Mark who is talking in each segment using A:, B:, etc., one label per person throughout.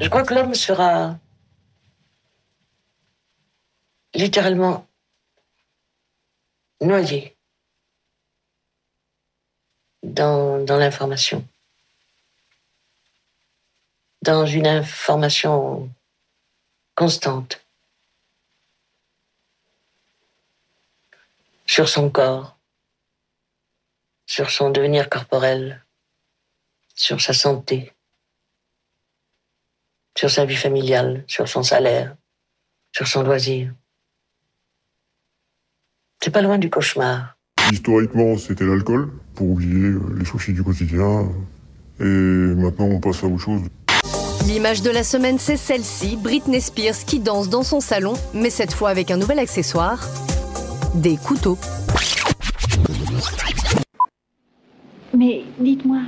A: Je crois que l'homme sera littéralement noyé dans, l'information. Dans une information constante sur son corps, sur son devenir corporel, sur sa santé, sur sa vie familiale, sur son salaire, sur son loisir. C'est pas loin du cauchemar.
B: Historiquement, c'était l'alcool, pour oublier euh, les soucis du quotidien. Et maintenant, on passe à autre chose.
C: L'image de la semaine, c'est celle-ci, Britney Spears qui danse dans son salon, mais cette fois avec un nouvel accessoire, des couteaux.
D: Mais dites-moi,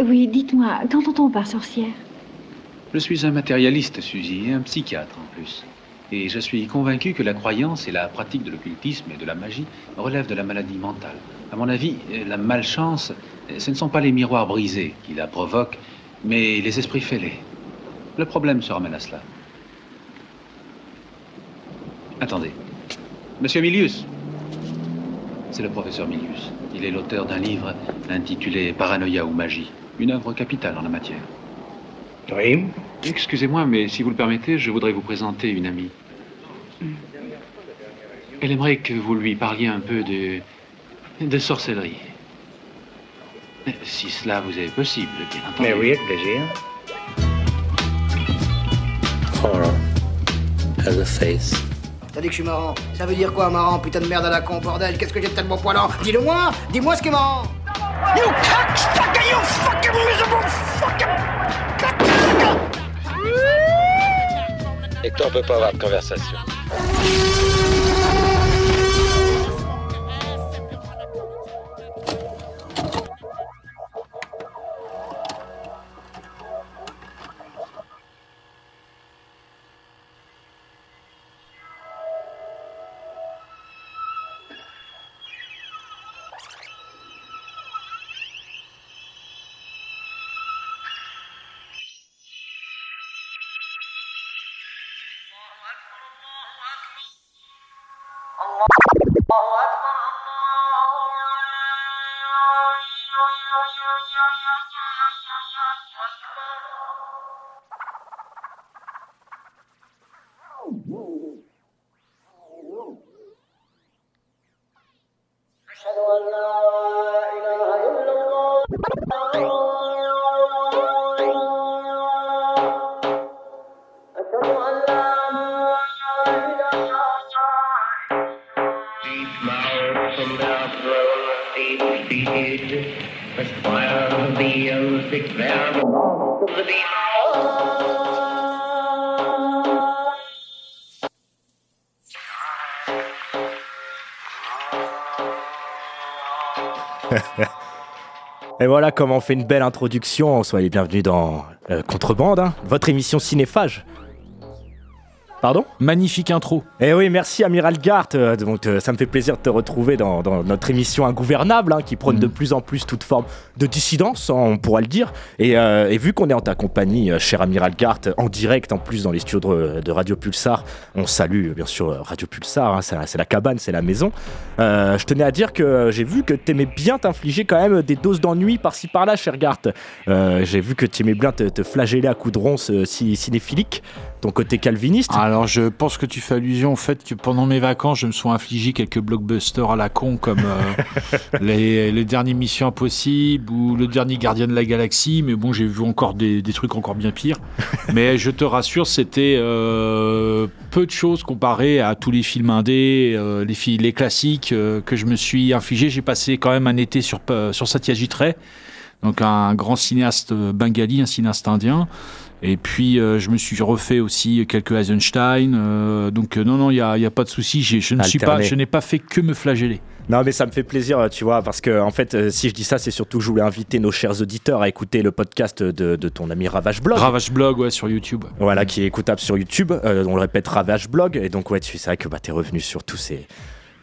D: oui, dites-moi, qu'entend-on par sorcière
E: Je suis un matérialiste, Suzy, et un psychiatre en plus. Et je suis convaincu que la croyance et la pratique de l'occultisme et de la magie relèvent de la maladie mentale. À mon avis, la malchance, ce ne sont pas les miroirs brisés qui la provoquent, mais les esprits fêlés. Le problème se ramène à cela. Attendez. Monsieur Milius C'est le professeur Milius. Il est l'auteur d'un livre intitulé Paranoïa ou magie, une œuvre capitale en la matière.
F: Oui.
E: Excusez-moi, mais si vous le permettez, je voudrais vous présenter une amie. Elle aimerait que vous lui parliez un peu de. de sorcellerie. Si cela vous est possible, bien entendu.
F: Mais oui, avec plaisir.
G: Horror has a face.
H: T'as dit que je suis marrant. Ça veut dire quoi, marrant Putain de merde à la con, bordel? Qu'est-ce que j'ai de tellement poilant? Dis-le moi Dis-moi ce qui est marrant You cocksucker, you fucking miserable fucking
G: Et toi, on peut pas avoir de conversation.
I: Voilà comment on fait une belle introduction. Soyez bienvenus dans euh, Contrebande, hein, votre émission cinéphage. Pardon
J: Magnifique intro.
I: Eh oui, merci Amiral Gart. Euh, donc, euh, ça me fait plaisir de te retrouver dans, dans notre émission ingouvernable, hein, qui prône de plus en plus toute forme de dissidence, hein, on pourra le dire. Et, euh, et vu qu'on est en ta compagnie, cher Amiral Gart, en direct en plus dans les studios de, de Radio Pulsar, on salue bien sûr Radio Pulsar, hein, c'est la- cabane, c'est la maison. Je tenais à dire que j'ai vu que t'aimais bien t'infliger quand même des doses d'ennui par-ci par-là, cher Gart. J'ai vu que t'aimais bien te, te flageller à coups de ronce euh, ci- cinéphilique, ton côté calviniste.
J: Alors, je pense que tu fais allusion au fait que pendant mes vacances, je me suis infligé quelques blockbusters à la con, comme euh, les, les dernières Missions Impossibles ou le dernier Gardien de la Galaxie. Mais bon, j'ai vu encore des, des trucs encore bien pires. Mais je te rassure, c'était euh, peu de choses comparé à tous les films indés, euh, les, fi- les classiques que je me suis infligé. J'ai passé quand même un été sur, sur Satyajit Ray, donc un grand cinéaste bengali, un cinéaste indien. Et puis, euh, je me suis refait aussi quelques Eisenstein. euh, donc, euh, non, non, il n'y a, pas de souci. Je ne suis pas, je n'ai pas fait que me flageller.
I: Non, mais ça me fait plaisir, tu vois, parce que en fait, euh, si je dis ça, c'est surtout que je voulais inviter nos chers auditeurs à écouter le podcast de, de ton ami Ravage Blog.
J: Ravage Blog, ouais, sur YouTube.
I: Voilà, qui est écoutable sur YouTube. Euh, on le répète, Ravage Blog. Et donc, ouais, tu- c'est vrai que bah, t'es revenu sur tous ces,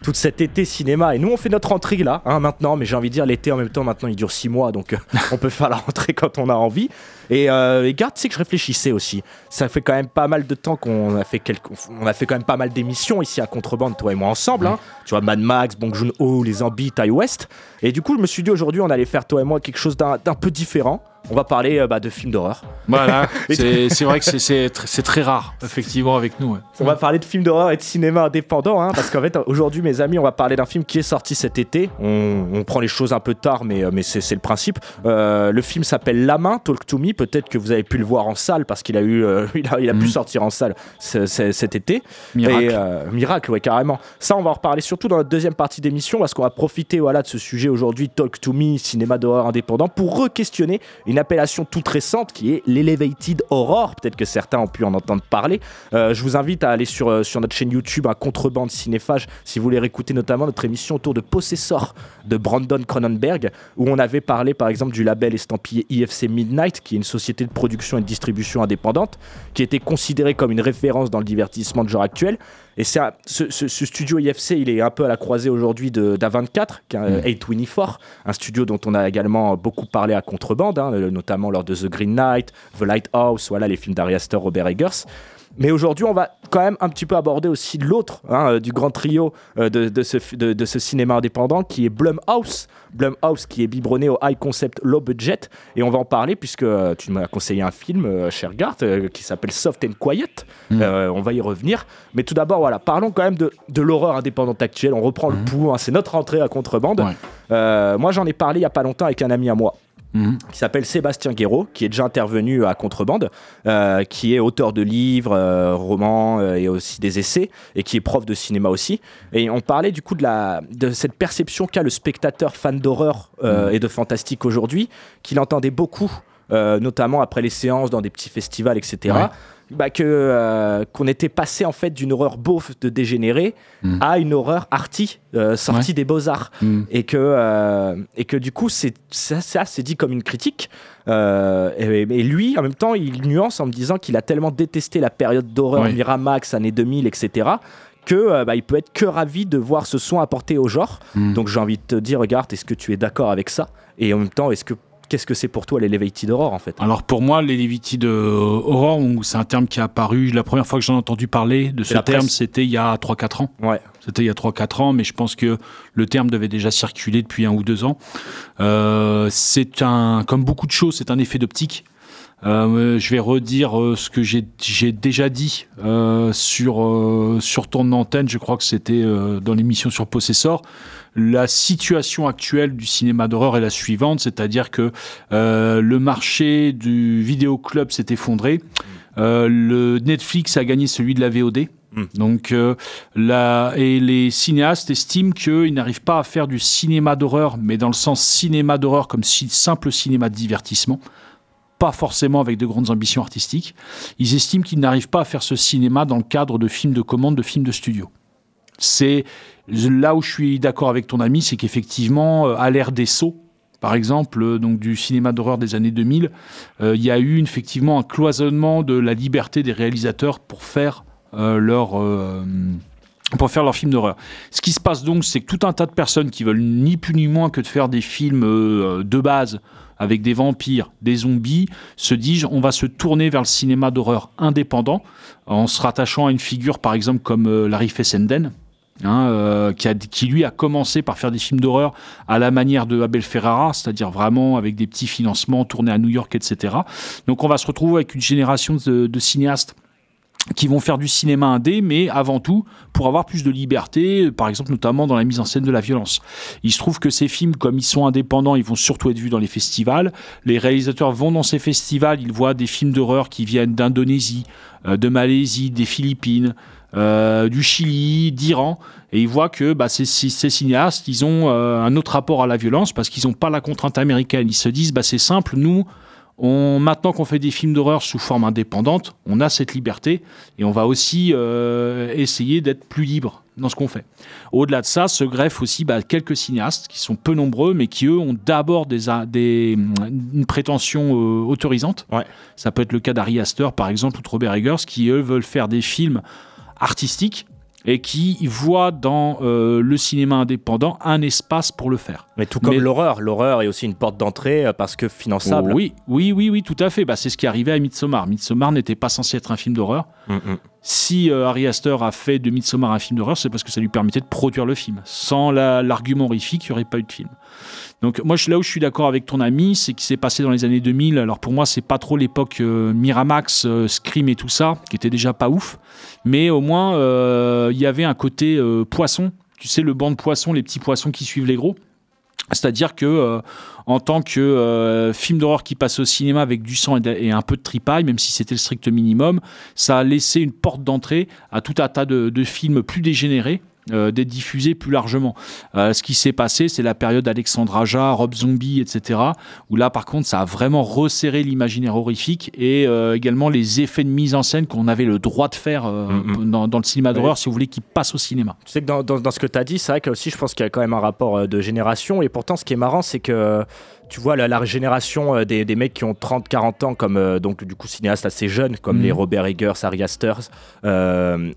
I: toute cet été cinéma. Et nous, on fait notre rentrée là, hein, maintenant, mais j'ai envie de dire, l'été en même temps, maintenant, il dure six mois, donc euh, on peut faire la rentrée quand on a envie. Et, euh, et garde, c'est que je réfléchissais aussi. Ça fait quand même pas mal de temps qu'on a fait quelques, on a fait quand même pas mal d'émissions ici à Contrebande, toi et moi ensemble. Hein. Tu vois, Mad Max, Bong Joon-ho, Les Zombies, Tai West. Et du coup, je me suis dit aujourd'hui, on allait faire toi et moi quelque chose d'un peu différent. On va parler euh, bah, de films d'horreur.
J: Voilà, c'est vrai que c'est- c'est tr- c'est très rare, effectivement, avec nous. ouais.
I: On va parler de films d'horreur et de cinéma indépendant, hein, parce qu'en fait, aujourd'hui, mes amis, on va parler d'un film qui est sorti cet été. On, on prend les choses un peu tard, mais, euh, mais c'est le principe. Euh, le film s'appelle La main, Talk to Me. Peut-être que vous avez pu le voir en salle, parce qu'il a, eu, euh, il a, il a pu sortir en salle ce- ce- cet été.
J: Miracle.
I: Et, euh, miracle, ouais, carrément. Ça, on va en reparler surtout dans notre deuxième partie d'émission, parce qu'on va profiter voilà, de ce sujet aujourd'hui, Talk to Me, cinéma d'horreur indépendant, pour re-questionner une appellation toute récente qui est l'Elevated Horror. Peut-être que certains ont pu en entendre parler. Euh, je vous invite à aller sur, sur notre chaîne YouTube, un contrebande cinéphage, si vous voulez réécouter notamment notre émission autour de Possessor de Brandon Cronenberg, où on avait parlé par exemple du label estampillé IFC Midnight, qui est une société de production et de distribution indépendante, qui était considérée comme une référence dans le divertissement de genre actuel. Et un- ce, ce- ce studio IFC, il est un peu à la croisée aujourd'hui de- d'A24, qui est un 824, un studio dont on a également beaucoup parlé à Contrebande, hein, notamment lors de The Green Knight, The Lighthouse, voilà les films d'Ari Aster, Robert Eggers. Mais aujourd'hui, on va quand même un petit peu aborder aussi l'autre hein, euh, du grand trio euh, de, de ce, fi- de, de ce cinéma indépendant qui est Blumhouse. Blumhouse qui est biberonné au high concept low budget. Et on va en parler puisque euh, tu m'as conseillé un film, cher qui s'appelle Soft and Quiet. Euh, on va y revenir. Mais tout d'abord, voilà, parlons quand même de, l'horreur indépendante actuelle. On reprend le pouls, hein, c'est notre entrée à contrebande.
J: Ouais.
I: Moi, j'en ai parlé il y a pas longtemps avec un ami à moi
J: Mhm.
I: qui s'appelle Sébastien Guéraud, qui est déjà intervenu à Contrebande, euh, qui est auteur de livres, euh, romans euh, et aussi des essais, et qui est prof de cinéma aussi. Et on parlait du coup de, la, de cette perception qu'a le spectateur fan d'horreur euh, et de fantastique aujourd'hui, qu'il entendait beaucoup, notamment après les séances dans des petits festivals, etc.
J: Ouais.
I: Bah que euh, qu'on était passé en fait d'une horreur beauf de dégénéré
J: Mm.
I: à une horreur arty euh, sortie
J: Ouais.
I: des beaux arts
J: Mm.
I: et que euh, et que du coup c'est ça, ça, c'est dit comme une critique et, et lui en même temps il nuance en me disant qu'il a tellement détesté la période d'horreur. Miramax années 2000 etc que bah, il peut être que ravi de voir ce son apporté au genre
J: Mm.
I: donc j'ai envie de te dire regarde est-ce que tu es d'accord avec ça? Et en même temps est-ce que qu'est-ce que c'est pour toi l'Elevated Horror en fait
J: Alors pour moi, l'Elevated euh, Horror, c'est un terme qui est apparu, la première fois que j'en ai entendu parler de ce terme, c'était il y a 3-4 ans.
I: ouais
J: C'était il y a 3-4 ans, mais je pense que le terme devait déjà circuler depuis un ou deux ans. Euh, c'est un, comme beaucoup de choses, c'est un effet d'optique. Euh, je vais redire euh, ce que j'ai déjà dit euh, sur, sur ton antenne, je crois que c'était dans l'émission sur Possessor. La situation actuelle du cinéma d'horreur est la suivante, c'est-à-dire que le marché du vidéoclub s'est effondré, le Netflix a gagné celui de la VOD.
I: Mm.
J: Donc, euh, la, et les cinéastes estiment qu'ils n'arrivent pas à faire du cinéma d'horreur, mais dans le sens cinéma d'horreur comme si, simple cinéma de divertissement, pas forcément avec de grandes ambitions artistiques. Ils estiment qu'ils n'arrivent pas à faire ce cinéma dans le cadre de films de commande, de films de studio. C'est là où je suis d'accord avec ton ami, c'est qu'effectivement, euh, à l'ère des sauts, par exemple, euh, donc du cinéma d'horreur des années 2000, euh, il y a eu effectivement un cloisonnement de la liberté des réalisateurs pour faire leur pour faire leur film d'horreur. Ce qui se passe donc, c'est que tout un tas de personnes qui veulent ni plus ni moins que de faire des films euh, de base avec des vampires, des zombies, se disent on va se tourner vers le cinéma d'horreur indépendant en se rattachant à une figure par exemple comme euh, Larry Fessenden. hein, euh, qui, lui a commencé par faire des films d'horreur à la manière de Abel Ferrara, c'est-à-dire vraiment avec des petits financements tournés à New York, etc. Donc on va se retrouver avec une génération de cinéastes qui vont faire du cinéma indé, mais avant tout pour avoir plus de liberté, par exemple notamment dans la mise en scène de la violence. Il se trouve que ces films, comme ils sont indépendants, ils vont surtout être vus dans les festivals. Les réalisateurs vont dans ces festivals, ils voient des films d'horreur qui viennent d'Indonésie, euh, de Malaisie, des Philippines, euh, du Chili, d'Iran, et ils voient que bah, ces, cinéastes, ils ont euh, un autre rapport à la violence parce qu'ils n'ont pas la contrainte américaine. Ils se disent, bah, c'est simple, nous, on, maintenant qu'on fait des films d'horreur sous forme indépendante, on a cette liberté et on va aussi euh, essayer d'être plus libre dans ce qu'on fait. Au-delà de ça, se greffent aussi bah, quelques cinéastes qui sont peu nombreux, mais qui eux ont d'abord des, une prétention euh, autorisante.
I: Ouais.
J: Ça peut être le cas d'Ari Aster, par exemple, ou de Robert Eggers, qui eux veulent faire des films artistiques et qui voit dans euh, le cinéma indépendant un espace pour le faire.
I: Mais tout comme l'horreur, l'horreur est aussi une porte d'entrée euh, parce que finançable.
J: oui, oui, oui, oui, tout à fait. Bah, c'est ce qui arrivait à Midsommar. Midsommar n'était pas censé être un film d'horreur.
I: Mm, mm.
J: Si euh, Ari Aster a fait de Midsommar un film d'horreur, c'est parce que ça lui permettait de produire le film. Sans la- l'argument horrifique, il n'y aurait pas eu de film. Donc moi, là où je suis d'accord avec ton ami, c'est qu'il s'est passé dans les années 2000. Alors pour moi, c'est pas trop l'époque euh, Miramax, euh, Scream et tout ça, qui était déjà pas ouf. Mais au moins, euh, il y avait un côté euh, poisson. Tu sais, le banc de poissons, les petits poissons qui suivent les gros. C'est-à-dire que en tant que film d'horreur qui passe au cinéma avec du sang et, un peu de tripaille, même si c'était le strict minimum, ça a laissé une porte d'entrée à tout un tas de films plus dégénérés. Euh, d'être diffusés plus largement. Euh, ce qui s'est passé, c'est la période Alexandre Aja, Rob Zombie, etc. Où là, par contre, ça a vraiment resserré l'imaginaire horrifique et euh, également les effets de mise en scène qu'on avait le droit de faire euh,
I: Mhm.
J: dans, dans le cinéma d'horreur,
I: Oui.
J: si vous voulez, qui passe au cinéma.
I: Tu sais que dans, dans- dans ce que tu as dit, c'est vrai que aussi, je pense qu'il y a quand même un rapport de génération. Et pourtant, ce qui est marrant, c'est que tu vois la, la génération des, des mecs qui ont 30-40 ans, comme euh, donc du coup cinéastes assez jeunes, comme
J: Mhm.
I: les Robert Eggers, Ari Aster. euh,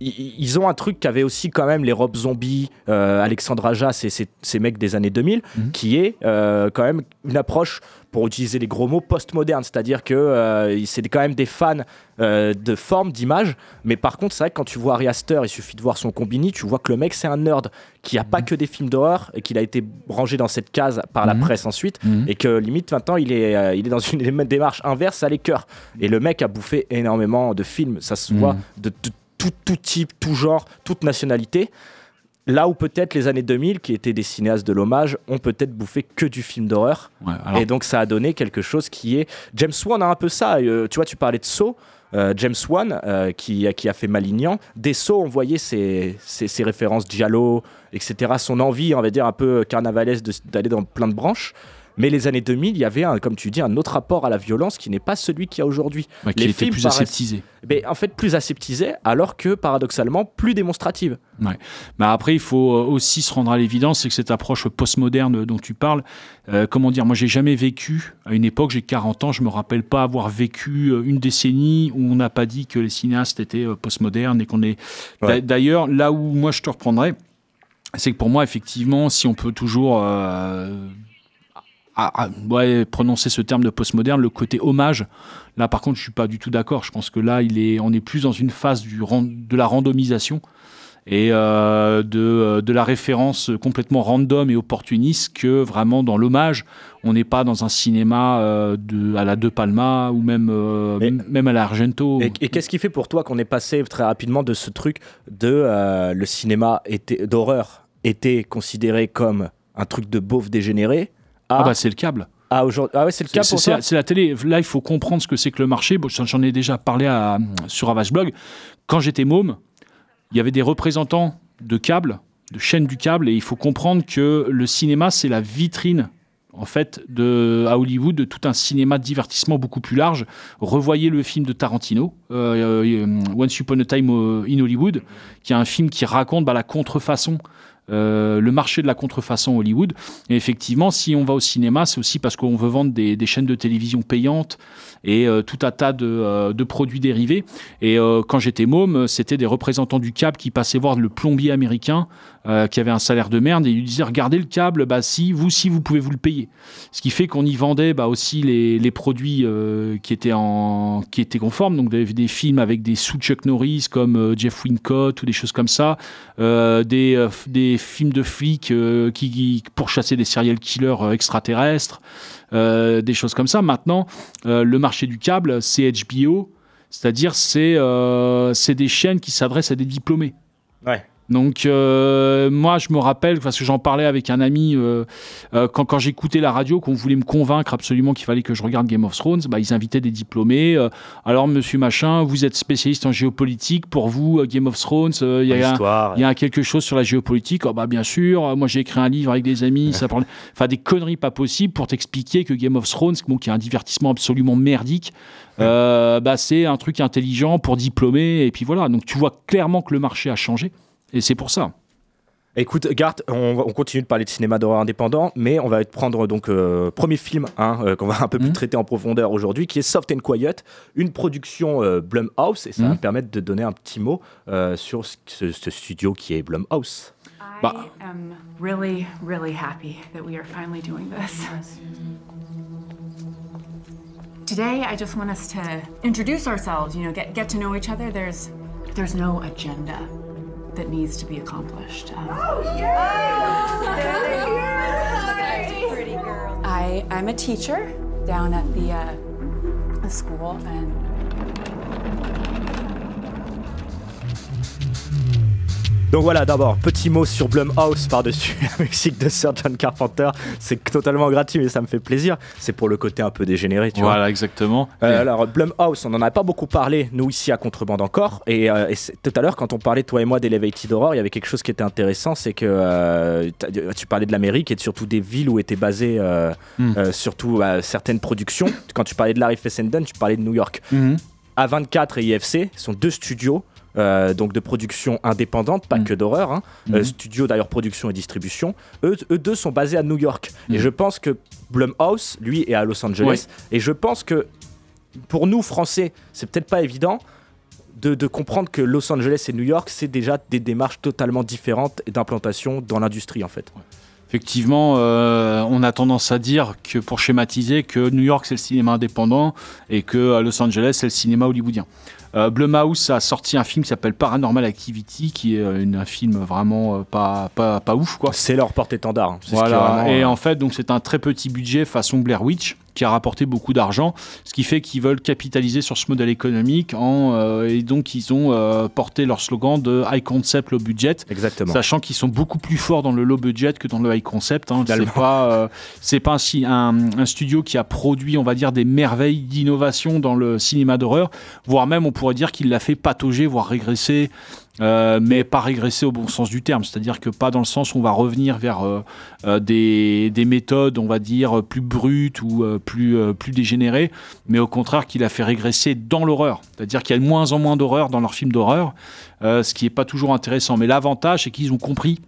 I: ils- ont un truc qu'avaient aussi quand même les Rob Zombie, euh, Alexandre Aja, ces, ces- ces mecs des années 2000,
J: Mhm.
I: qui est euh, quand même une approche, pour utiliser les gros mots, post-moderne. C'est-à-dire que euh, c'est quand même des fans euh, de forme, d'image. Mais par contre, c'est vrai que quand tu vois Ari Aster, il suffit de voir son combini, tu vois que le mec, c'est un nerd qui a pas que des films d'horreur et qu'il a été rangé dans cette case par la
J: Mhm.
I: presse ensuite.
J: Mhm.
I: Et que limite, maintenant, il est, euh, il est dans une démarche inverse à l'écœur. Et le mec a bouffé énormément de films. Ça se
J: Mhm.
I: voit de, de tout, tout type, tout genre, toute nationalité. Là où peut-être les années 2000, qui étaient des cinéastes de l'hommage, ont peut-être bouffé que du film d'horreur.
J: Ouais, alors-
I: Et donc ça a donné quelque chose qui est... James Wan a un peu ça. euh, tu vois, tu parlais de Saw. euh, James Wan, euh, qui, qui a fait Malignan. Des Saw, on voyait ses, ses, ses références Giallo, etc. Son envie, on va dire, un peu carnavalesque d'aller dans plein de branches. Mais les années 2000, il y avait, un, comme tu dis, un autre rapport à la violence qui n'est pas celui qu'il y a aujourd'hui.
J: Ouais, qui
I: Les
J: était
I: films
J: plus
I: paraissent-
J: aseptisé.
I: Mais en fait, plus aseptisé, alors que paradoxalement, plus démonstrative.
J: Ouais. Mais après, il faut euh, aussi se rendre à l'évidence, c'est que cette approche postmoderne dont tu parles, euh, comment dire, moi j'ai jamais vécu, à une époque, j'ai 40 ans, je me rappelle pas avoir vécu euh, une décennie où on n'a pas dit que les cinéastes étaient postmodernes et qu'on est...
I: Ouais.
J: D'ailleurs, là où moi je te reprendrai, c'est que pour moi, effectivement, si on peut toujours... euh, à- à- ouais, prononcer ce terme de postmoderne, le côté hommage. Là, par contre, je suis pas du tout d'accord. Je pense que là, il est, on est plus dans une phase du, de la randomisation et euh, de, euh, de la référence complètement random et opportuniste que vraiment dans l'hommage. On n'est pas dans un cinéma euh, de, à la De Palma ou même, euh, même à la Argento.
I: Et, et qu'est-ce qui fait pour toi qu'on est passé très rapidement de ce truc de le cinéma d'horreur était considéré comme un truc de beauf dégénéré à,
J: Ah bah c'est le câble.
I: aujourd'hui Ah ouais, c'est le cas pour
J: c'est-
I: toi
J: c'est la télé. Là, il faut comprendre ce que c'est que le marché. Bon, J'en ai déjà parlé à- sur Avage Blog. Quand j'étais môme, il y avait des représentants de câbles, de chaînes du câble, et il faut comprendre que le cinéma, c'est la vitrine. En fait, de, à Hollywood, de tout un cinéma de divertissement beaucoup plus large. Revoyez le film de Tarantino, euh, euh, Once Upon a Time euh, in Hollywood, qui est un film qui raconte bah, la contrefaçon euh, le marché de la contrefaçon Hollywood. Effectivement, si on va au cinéma, c'est aussi parce qu'on veut vendre des, des chaînes de télévision payantes et euh, tout un tas de, euh, produits dérivés. Et euh, quand j'étais môme, c'était des représentants du câble qui passaient voir le plombier américain qui avait un salaire de merde et ils lui disaient regardez le câble, bah si vous si vous pouvez vous le payer. Ce qui fait qu'on y vendait bah, aussi les, produits qui étaient en qui étaient conformes, donc des, films avec des sous Chuck Norris comme Jeff Wincott ou des choses comme ça, des, films de flics qui, pourchassaient des serial killers extraterrestres, des choses comme ça. Maintenant, euh, le marché du câble, c'est HBO, c'est-à-dire c'est euh, c'est des chaînes qui s'adressent à des diplômés.
I: Ouais.
J: Donc euh, moi je me rappelle parce que j'en parlais avec un ami euh, euh, quand, quand j'écoutais la radio qu'on voulait me convaincre absolument qu'il fallait que je regarde Game of Thrones bah, ils invitaient des diplômés alors monsieur machin vous êtes spécialiste en géopolitique pour vous Game of Thrones il y a y quelque chose sur la géopolitique. Oh, bah, bien sûr, moi j'ai écrit un livre avec des amis, ça parle... enfin des conneries pas possibles pour t'expliquer que Game of Thrones, bon, qui est un divertissement absolument merdique, bah, c'est un truc intelligent pour diplômer. Et puis voilà, donc tu vois clairement que le marché a changé. Et c'est pour ça.
I: Écoute, Gart, on, on continue de parler de cinéma d'horreur indépendant, mais on va prendre donc euh, premier film hein, euh, qu'on va un peu plus
J: Mhm.
I: traiter en profondeur aujourd'hui, qui est Soft and Quiet, une production euh, Blumhouse, et ça va
J: Mhm.
I: me permettre de donner un petit mot euh, sur ce, ce- ce studio qui est Blumhouse.
J: Bah.
K: I am really, really happy that we are finally doing this. Today, I just want us to introduce ourselves, you know, get, get to know each other. There's, there's no agenda that needs to be accomplished. Um, I, I'm a teacher down at the, uh, the school, and
I: Donc voilà, d'abord, petit mot sur Blumhouse par-dessus la musique de Sir John Carpenter. C'est totalement gratuit, mais ça me fait plaisir. C'est pour le côté un peu dégénéré, tu vois.
J: Voilà, exactement.
I: Euh, alors, Blumhouse, on n'en a pas beaucoup parlé, nous ici à Contrebande encore. Et, euh, et tout à l'heure, quand on parlait, toi et moi, d'Elevated Horror, il y avait quelque chose qui était intéressant c'est que euh, tu parlais de l'Amérique et surtout des villes où étaient basées
J: Hmm.
I: surtout euh, certaines productions. Quand tu parlais de Larry Fessenden, tu parlais de New York.
J: Mhm.
I: A24 et IFC sont deux studios. Euh, donc de production indépendante, pas
J: Mm.
I: que d'horreur, hein. Euh,
J: Mhm.
I: studio d'ailleurs production et distribution. Eux, eux deux sont basés à New York. Et
J: Mhm.
I: je pense que Blumhouse, lui, est à Los Angeles. Et je pense que pour nous, Français, c'est peut-être pas évident de, de comprendre que Los Angeles et New York, c'est déjà des démarches totalement différentes d'implantation dans l'industrie, en fait.
J: Effectivement, euh, on a tendance à dire que pour schématiser que New York c'est le cinéma indépendant et que à Los Angeles c'est le cinéma hollywoodien. Euh, Blumhouse a sorti un film qui s'appelle Paranormal Activity, qui est euh, une- un film vraiment euh, pas, pas, pas ouf quoi.
I: C'est leur porte-étendard. hein. C'est ce qui est
J: Voilà.
I: vraiment,
J: et
I: euh,
J: en fait, donc c'est un très petit budget façon Blair Witch qui a rapporté beaucoup d'argent, ce qui fait qu'ils veulent capitaliser sur ce modèle économique en, euh, et donc ils ont euh, porté leur slogan de high concept low budget,
I: Exactement.
J: sachant qu'ils sont beaucoup plus forts dans le low budget que dans le high concept. Hein. C'est pas euh, c'est pas un, si- un, un studio qui a produit, on va dire, des merveilles d'innovation dans le cinéma d'horreur, voire même on pourrait dire qu'il l'a fait patauger, voire régresser. Euh, mais pas régresser au bon sens du terme, c'est-à-dire que pas dans le sens où on va revenir vers euh, euh, des, des méthodes, on va dire, plus brutes ou plus, dégénérées, mais au contraire qu'il a fait régresser dans l'horreur. C'est-à-dire qu'il y a de moins en moins d'horreur dans leurs films d'horreur, ce qui n'est pas toujours intéressant. Mais l'avantage, c'est qu'ils ont compris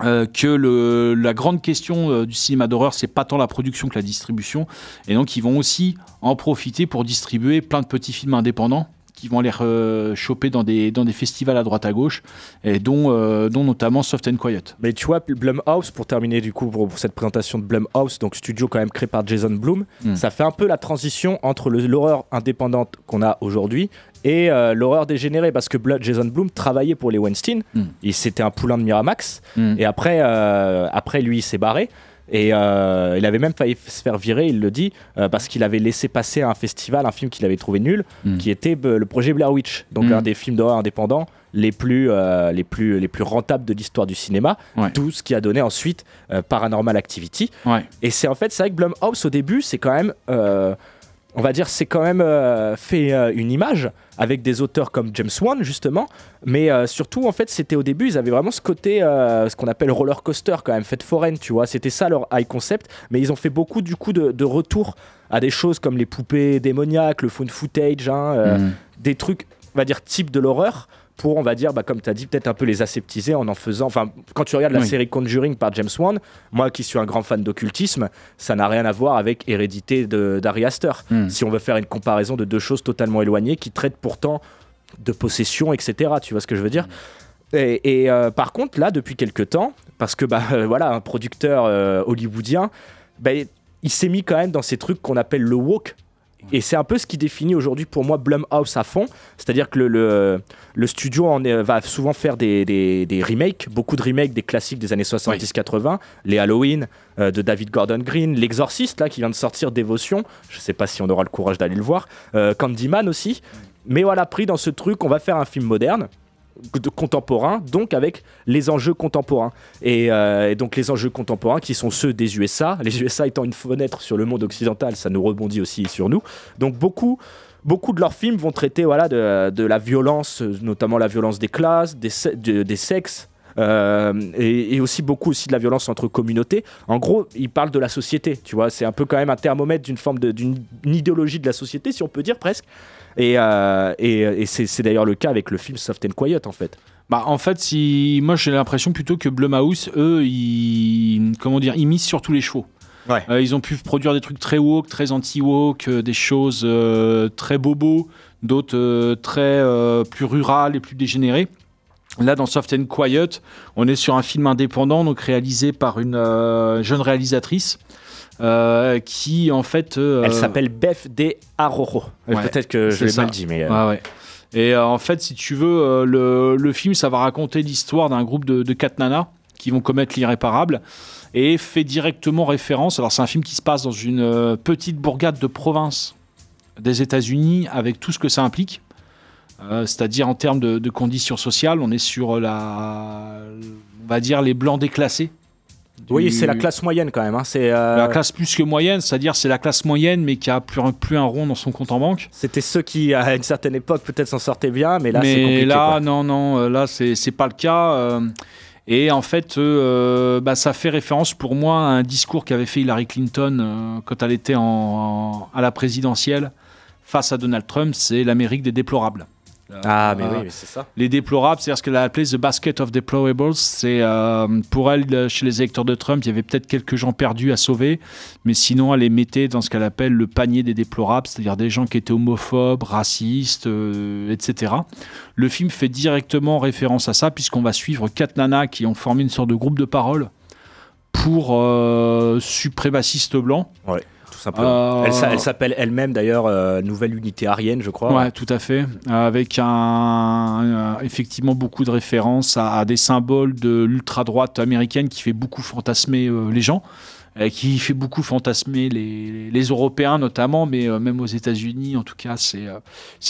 J: que la grande question du cinéma d'horreur, c'est pas tant la production que la distribution. Et donc, ils vont aussi en profiter pour distribuer plein de petits films indépendants qui vont aller euh, choper dans des, dans des festivals à droite à gauche, et dont, euh, dont notamment Soft and Quiet.
I: Mais tu vois, Blumhouse, pour terminer du coup pour, pour cette présentation de Blumhouse, donc studio quand même créé par Jason Blum,
J: Mm.
I: ça fait un peu la transition entre l'horreur indépendante qu'on a aujourd'hui et euh, l'horreur dégénérée parce que Jason Blum travaillait pour les Weinstein,
J: Mm.
I: il c'était un poulain de Miramax
J: Mm.
I: et après, euh, après lui il s'est barré. Et euh, il avait même failli se faire virer, il le dit, euh, parce qu'il avait laissé passer à un festival un film qu'il avait trouvé nul,
J: Mm.
I: qui était euh, le projet Blair Witch, donc
J: Mm.
I: un des films d'horreur indépendants les plus, euh, les, plus, les plus rentables de l'histoire du cinéma.
J: Ouais.
I: Tout ce qui a donné ensuite Paranormal Activity.
J: Ouais.
I: Et c'est en fait, c'est vrai que Blumhouse au début, c'est quand même, on va dire, c'est quand même euh, fait euh, une image avec des auteurs comme James Wan justement, mais euh, surtout en fait, c'était au début, ils avaient vraiment ce côté, ce qu'on appelle roller coaster quand même, fête foraine, tu vois. C'était ça leur high concept, mais ils ont fait beaucoup du coup de, de retour à des choses comme les poupées démoniaques, le found footage, hein,
J: Mm.
I: des trucs, on va dire, type de l'horreur pour, on va dire, bah, comme tu as dit, peut-être un peu les aseptiser en en faisant. Enfin, quand tu regardes la
J: Oui.
I: série Conjuring par James Wan, moi qui suis un grand fan d'occultisme, ça n'a rien à voir avec Hérédité d'Ari Aster.
J: Mm.
I: Si on veut faire une comparaison de deux choses totalement éloignées qui traitent pourtant de possession, etc. Tu vois ce que je veux dire? Et, et, euh, par contre, là, depuis quelques temps, parce que bah, euh, voilà, un producteur euh, hollywoodien, bah, il s'est mis quand même dans ces trucs qu'on appelle le woke. Et c'est un peu ce qui définit aujourd'hui pour moi Blumhouse à fond. C'est-à-dire que le, le, le studio en est- va souvent faire des, des- des remakes, beaucoup de remakes des classiques des années 70-80, les Halloween euh, de David Gordon Green, L'Exorciste, là, qui vient de sortir Dévotion. Je sais pas si on aura le courage d'aller le voir. Euh, Candyman aussi. Mais voilà, pris dans ce truc, on va faire un film moderne de contemporain, donc avec les enjeux contemporains. Et, euh, et donc les enjeux contemporains qui sont ceux des USA, les USA étant une fenêtre sur le monde occidental, ça nous rebondit aussi sur nous. Donc beaucoup, beaucoup de leurs films vont traiter voilà, de, de la violence, notamment la violence des classes, des, de- des sexes. euh, et, aussi beaucoup aussi de la violence entre communautés. En gros, ils parlent de la société, tu vois. C'est un peu quand même un thermomètre d'une forme de- d'une idéologie de la société, si on peut dire presque. Et, euh, et, et c'est d'ailleurs le cas avec le film Soft and Quiet, en fait.
J: Bah, en fait, si moi j'ai l'impression plutôt que Blumhouse, eux, ils comment dire, ils misent sur tous les chevaux.
I: Ouais.
J: Euh, ils ont pu produire des trucs très woke, très anti-woke, euh, des choses euh, très bobos, d'autres très plus rurales et plus dégénérées. Là, dans Soft and Quiet, on est sur un film indépendant, donc réalisé par une jeune réalisatrice. Euh, qui en fait euh,
I: Elle s'appelle Beth De Aroro.
J: Ouais,
I: Peut-être que je l'ai mal dit, mais. euh,
J: Ouais. Et en fait, si tu veux, le, le film, ça va raconter l'histoire d'un groupe de, de quatre nanas qui vont commettre l'irréparable et fait directement référence. Alors, c'est un film qui se passe dans une petite bourgade de province des États-Unis avec tout ce que ça implique. Euh, C'est-à-dire en termes de, de conditions sociales, on est sur la, on va dire les blancs déclassés.
I: Oui,
J: Du-
I: c'est la classe moyenne quand même. hein. C'est euh,
J: la classe plus que moyenne, c'est-à-dire c'est la classe moyenne mais qui a plus, un- plus un rond dans son compte en banque.
I: C'était ceux qui, à une certaine époque, peut-être s'en sortaient bien, mais là, c'est
J: mais
I: compliqué.
J: là,
I: quoi.
J: non, non, euh, là, c'est c'est pas le cas. euh, et en fait, euh, bah, ça fait référence pour moi à un discours qu'avait fait Hillary Clinton euh, quand elle était en, en- à la présidentielle face à Donald Trump. C'est l'Amérique des déplorables.
I: Ah, mais
J: Euh,
I: oui, mais c'est ça.
J: Les déplorables, c'est ce qu'elle a appelé The Basket of Deplorables. C'est euh, pour elle, euh, chez les électeurs de Trump, il y avait peut-être quelques gens perdus à sauver, mais sinon, elle les mettait dans ce qu'elle appelle le panier des déplorables, c'est-à-dire des gens qui étaient homophobes, racistes, etc. Le film fait directement référence à ça, puisqu'on va suivre quatre nanas qui ont formé une sorte de groupe de parole pour suprémacistes blancs.
I: Ouais, tout simplement.
J: Euh,
I: Elle, s'a- elle s'appelle elle-même d'ailleurs euh, Nouvelle Unité Arienne, je crois.
J: Ouais, tout à fait. Euh, Avec un, effectivement beaucoup de références à, à des symboles de l'ultra-droite américaine qui fait beaucoup fantasmer les gens, qui fait beaucoup fantasmer les, les Européens notamment, mais euh, même aux États-Unis en tout cas, c'est euh,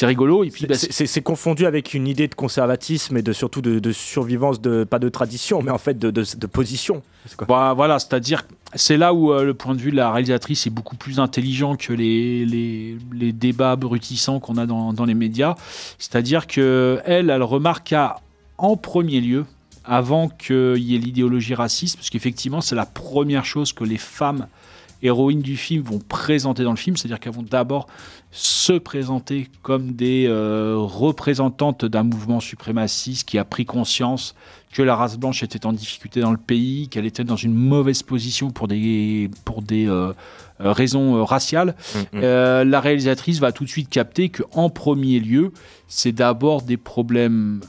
J: rigolo. Et puis, bah,
I: C'est- confondu avec une idée de conservatisme et de surtout de, de survivance, de, pas de tradition, mais en fait de, de, de position. Quoi?
J: Bah, voilà, c'est-à-dire, c'est là où euh, le point de vue de la réalisatrice est beaucoup plus intelligent que les, les, les débats abrutissants qu'on a dans, dans les médias. C'est-à-dire que elle, elle remarque à, en premier lieu, avant qu'il y ait l'idéologie raciste, parce qu'effectivement, c'est la première chose que les femmes héroïnes du film vont présenter dans le film, c'est-à-dire qu'elles vont d'abord se présenter comme des euh, représentantes d'un mouvement suprémaciste qui a pris conscience que la race blanche était en difficulté dans le pays, qu'elle était dans une mauvaise position pour des, pour des euh, euh, raisons raciales. Euh, la réalisatrice va tout de suite capter qu'en premier lieu, c'est d'abord des problèmes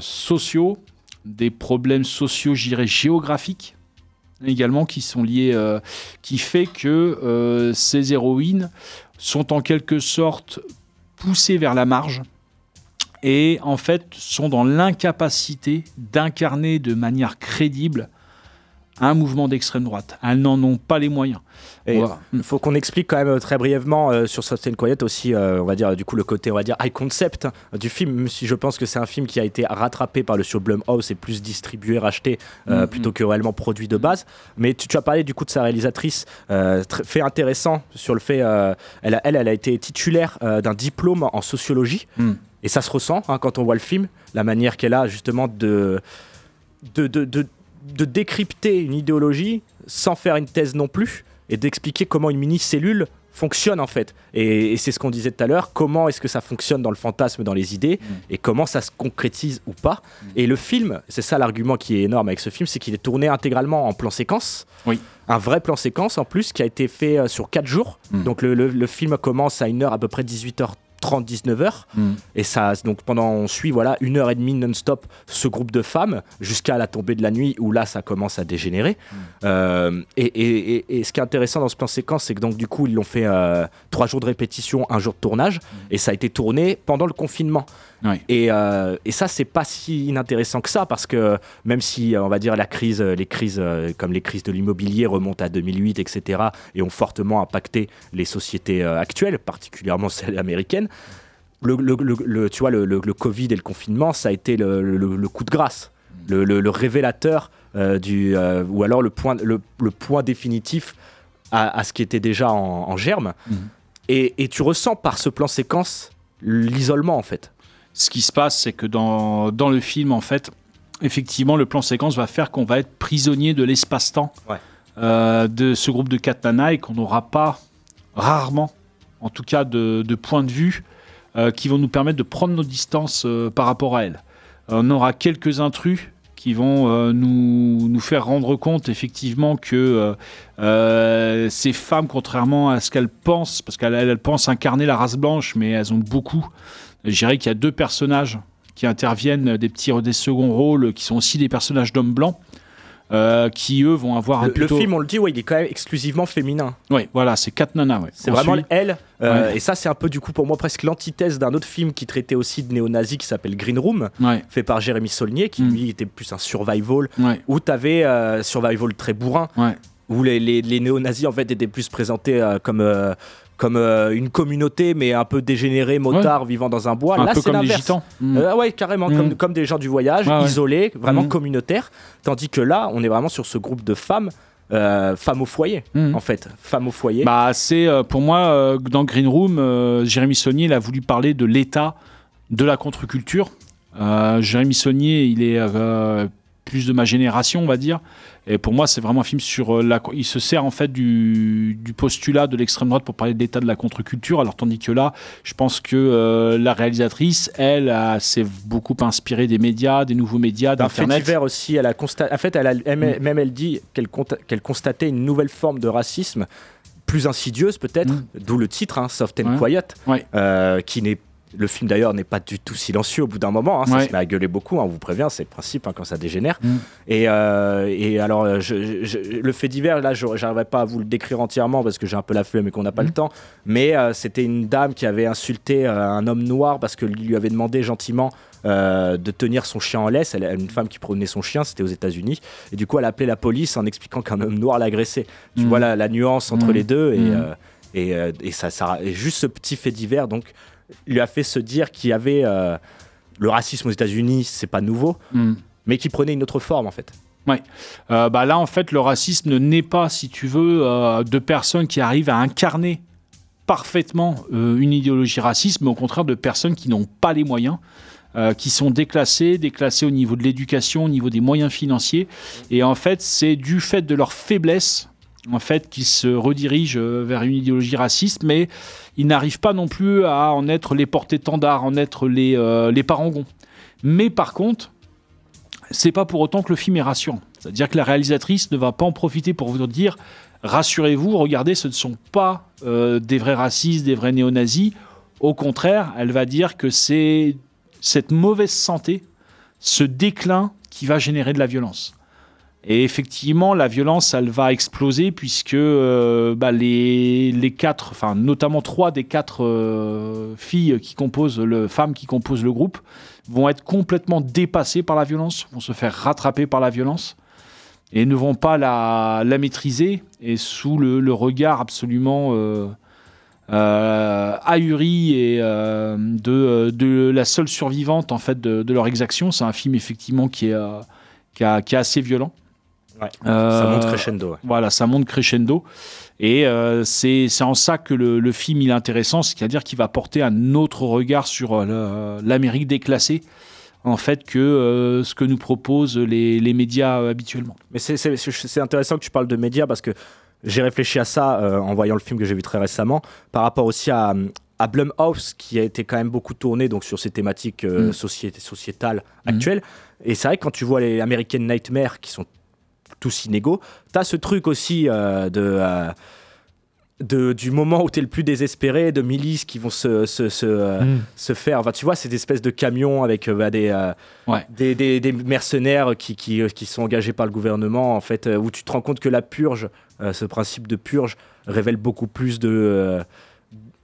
J: sociaux, des problèmes sociaux, je dirais, géographiques également qui sont liés, euh, qui fait que euh, ces héroïnes sont en quelque sorte poussées vers la marge et en fait sont dans l'incapacité d'incarner de manière crédible un mouvement d'extrême droite. Elles n'en ont pas les moyens.
I: Et
J: Voilà.
I: il faut qu'on explique quand même euh, très brièvement euh, sur Soft and Quiet aussi, euh, on va dire du coup le côté, on va dire high concept hein, du film. Même si je pense que c'est un film qui a été rattrapé par le studio Blumhouse et plus distribué, racheté euh,
J: Mhm.
I: plutôt que réellement produit de base. Mais tu, tu as parlé du coup de sa réalisatrice, euh, fait intéressant sur le fait, euh, elle, a, elle, elle a été titulaire euh, d'un diplôme en sociologie.
J: Mm.
I: Et ça se ressent hein, quand on voit le film, la manière qu'elle a justement de, de, de, de, de décrypter une idéologie sans faire une thèse non plus et d'expliquer comment une mini-cellule fonctionne en fait. Et, et c'est ce qu'on disait tout à l'heure, comment est-ce que ça fonctionne dans le fantasme, dans les idées, et comment ça se concrétise ou pas. Et le film, c'est ça l'argument qui est énorme avec ce film, c'est qu'il est tourné intégralement en plan séquence.
J: Oui.
I: Un vrai plan séquence en plus qui a été fait euh, sur 4 jours.
J: Mm.
I: Donc le, le- le film commence à une heure à peu près 18h30, 19h.
J: Mm.
I: Et ça, donc pendant, on suit voilà une heure et demie non-stop ce groupe de femmes jusqu'à la tombée de la nuit où là ça commence à dégénérer. Euh, et, et- et- et ce qui est intéressant dans ce plan séquence, c'est que donc du coup ils l'ont fait euh, trois jours de répétition, un jour de tournage, et ça a été tourné pendant le confinement. Et, euh, et ça, c'est pas si inintéressant que ça, parce que même si, euh, on va dire, la crise, les crises comme les crises de l'immobilier remontent à 2008, etc., et ont fortement impacté les sociétés actuelles, particulièrement celles américaines, le, le- le- le- tu vois, le, Covid et le confinement, ça a été le, coup de grâce, le, révélateur, euh, du, euh, ou alors le point, le, point définitif à, à ce qui était déjà en, en germe.
J: Mhm.
I: Et, et tu ressens par ce plan séquence l'isolement, en fait.
J: Ce qui se passe, c'est que dans, dans le film, en fait, effectivement, le plan séquence va faire qu'on va être prisonnier de l'espace-temps
I: Ouais.
J: euh, de ce groupe de katana et qu'on n'aura pas, rarement, en tout cas, de, points de vue euh, qui vont nous permettre de prendre nos distances euh, par rapport à elle. on aura quelques intrus qui vont euh, nous, faire rendre compte effectivement que euh, euh, ces femmes, contrairement à ce qu'elles pensent, parce qu'elles elles pensent incarner la race blanche, mais elles ont beaucoup. Je dirais qu'il y a deux personnages qui interviennent, des petits des seconds rôles, qui sont aussi des personnages d'hommes blancs. Euh, qui eux vont avoir un
I: Le, le
J: plutôt...
I: film, on le dit, ouais, il est quand même exclusivement féminin.
J: Oui, voilà, c'est quatre nanas. Ouais.
I: C'est vraiment elle. euh,
J: Ouais.
I: Et ça, c'est un peu du coup pour moi presque l'antithèse d'un autre film qui traitait aussi de néo-nazis qui s'appelle Green Room,
J: Ouais.
I: fait par Jérémy Saulnier, qui
J: Mm.
I: lui était plus un survival, où tu avais survival très bourrin. Où les, les, les néo-nazis en fait étaient plus présentés euh, comme. euh, comme euh, une communauté mais un peu dégénérée, motard, vivant dans un bois.
J: Un
I: Là,
J: peu
I: c'est
J: comme les gitans. Mm.
I: Euh, ouais, carrément,
J: Mm.
I: comme, comme des gens du voyage,
J: ouais.
I: isolés, vraiment
J: Mm.
I: communautaires. Tandis que là, on est vraiment sur ce groupe de femmes, euh, femmes au foyer,
J: Mm.
I: en fait. Femmes au foyer.
J: Bah, c'est pour moi dans Green Room, Jérémy Saunier il a voulu parler de l'état de la contre-culture. Jérémy Saunier, il est plus de ma génération, on va dire. Et pour moi, c'est vraiment un film sur euh, la. Il se sert en fait du, du postulat de l'extrême droite pour parler de l'état de la contre-culture. Alors tandis que là, je pense que euh, la réalisatrice, elle, s'est beaucoup inspirée des médias, des nouveaux médias,
I: fait
J: d'internet.
I: divers aussi. Elle a constaté, en fait, elle a,
J: Mm.
I: même elle dit qu'elle constatait une nouvelle forme de racisme, plus insidieuse peut-être, d'où le titre, hein, Soft and
J: Mm. Ouais.
I: Quiet,
J: Ouais.
I: euh, qui n'est le film d'ailleurs n'est pas du tout silencieux au bout d'un moment, hein, ça
J: Ouais.
I: se met à gueuler beaucoup, hein, on vous prévient, c'est le principe hein, quand ça dégénère.
J: Mm.
I: Et, euh, et alors, euh, je- je- le fait divers, là, je n'arriverai pas à vous le décrire entièrement parce que j'ai un peu la flemme et qu'on n'a pas
J: Mm.
I: le temps, mais euh, c'était une dame qui avait insulté euh, un homme noir parce qu'il lui avait demandé gentiment euh, de tenir son chien en laisse. Elle, une femme qui promenait son chien, c'était aux États-Unis. Et du coup, elle a appelé la police en expliquant qu'un homme noir l'agressait. Tu
J: Mm.
I: vois la, la nuance entre les deux. Et, euh, et, et ça, ça, et juste ce petit fait divers, donc, lui a fait se dire qu'il y avait euh, le racisme aux États-Unis, c'est pas nouveau,
J: Mm.
I: mais qui prenait une autre forme en fait.
J: Ouais. Euh, bah là, en fait, le racisme ne naît pas, si tu veux, euh, de personnes qui arrivent à incarner parfaitement une idéologie raciste, mais au contraire de personnes qui n'ont pas les moyens. euh, qui sont déclassées, déclassées au niveau de l'éducation, au niveau des moyens financiers. Et en fait, c'est du fait de leur faiblesse, en fait, qu'ils se redirigent euh, vers une idéologie raciste, mais ils n'arrivent pas non plus à en être les porte-étendards, en être les, euh, les parangons. Mais par contre, c'est pas pour autant que le film est rassurant. C'est-à-dire que la réalisatrice ne va pas en profiter pour vous dire rassurez-vous, regardez, ce ne sont pas euh, des vrais racistes, des vrais néo-nazis. Au contraire, elle va dire que c'est cette mauvaise santé, ce déclin qui va générer de la violence. Et effectivement, la violence, elle va exploser puisque euh, bah, les, quatre, enfin notamment trois des quatre euh, filles qui composent le, femmes qui composent le groupe, vont être complètement dépassées par la violence, vont se faire rattraper par la violence et ne vont pas la, maîtriser et sous le, regard absolument euh, ahuri et de, la seule survivante en fait de, de leur exaction. C'est un film effectivement qui est, qui est assez violent.
I: Ouais.
J: Euh,
I: ça monte crescendo. ouais.
J: Voilà, ça monte crescendo. Et euh, c'est en ça que le, le film il est intéressant, c'est-à-dire qu'il va porter un autre regard sur euh, l'Amérique déclassée, en fait, que euh, ce que nous proposent les, les médias euh, habituellement.
I: Mais c'est- intéressant que tu parles de médias parce que j'ai réfléchi à ça euh, en voyant le film que j'ai vu très récemment, par rapport aussi à, à Blumhouse qui a été quand même beaucoup tourné donc, sur ces thématiques euh,
J: Mm.
I: sociétales actuelles. Et c'est vrai que quand tu vois les American Nightmare qui sont tous inégaux, tu as ce truc aussi euh, de... euh, de- du moment où tu es le plus désespéré, de milices qui vont se, se, se, euh,
J: Mm.
I: se faire. Enfin, tu vois, ces espèces de camions avec euh, bah, des, euh,
J: Ouais.
I: des, des- des mercenaires qui, qui, qui sont engagés par le gouvernement, en fait, où tu te rends compte que la purge, ce principe de purge, révèle beaucoup plus de.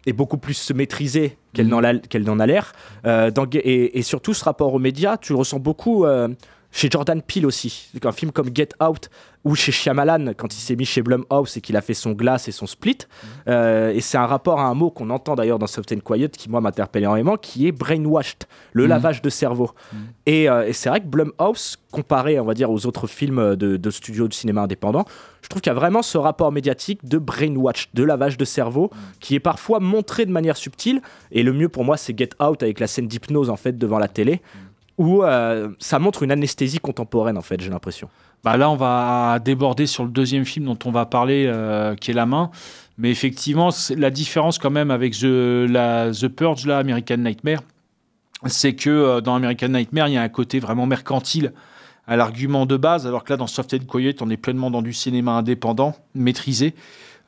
I: et beaucoup plus se maîtriser qu'elle
J: Mhm.
I: n'en a, l'air. Et, et surtout, ce rapport aux médias, tu le ressens beaucoup chez Jordan Peele aussi. Un film comme Get Out, ou chez Shyamalan, quand il s'est mis chez Blumhouse et qu'il a fait son Glass et son Split. Euh, et c'est un rapport à un mot qu'on entend d'ailleurs dans Soft and Quiet, qui moi m'interpelle énormément, qui est brainwashed, le
J: Mhm.
I: lavage de cerveau. Et, euh, et c'est vrai que Blumhouse, comparé, on va dire, aux autres films de, de studios de cinéma indépendants, je trouve qu'il y a vraiment ce rapport médiatique de brainwash, de lavage de cerveau, qui est parfois montré de manière subtile. Et le mieux pour moi, c'est Get Out avec la scène d'hypnose en fait devant la télé, où euh, ça montre une anesthésie contemporaine en fait, j'ai l'impression.
J: Bah là, on va déborder sur le deuxième film dont on va parler, euh, qui est La Main. Mais effectivement, la différence quand même avec The, The Purge, là, American Nightmare, c'est que euh, dans American Nightmare, il y a un côté vraiment mercantile à l'argument de base, alors que là, dans Soft and Quiet, on est pleinement dans du cinéma indépendant, maîtrisé,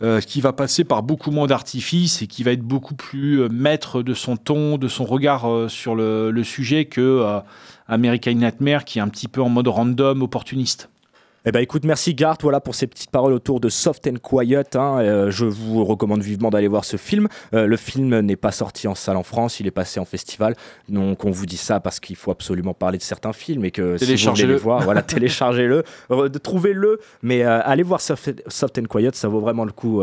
J: euh, qui va passer par beaucoup moins d'artifices et qui va être beaucoup plus euh, maître de son ton, de son regard euh, sur le, le sujet que American Nightmare, qui est un petit peu en mode random, opportuniste.
I: Eh ben écoute, merci Gart, voilà pour ces petites paroles autour de Soft and Quiet. hein. Euh, je vous recommande vivement d'aller voir ce film. Euh, le film n'est pas sorti en salle en France, il est passé en festival. Donc on vous dit ça parce qu'il faut absolument parler de certains films et que si vous voulez
J: Téléchargez-le.
I: les voir, voilà, téléchargez-le, trouvez-le. Mais euh, allez voir Soft, Soft and Quiet, ça vaut vraiment le coup.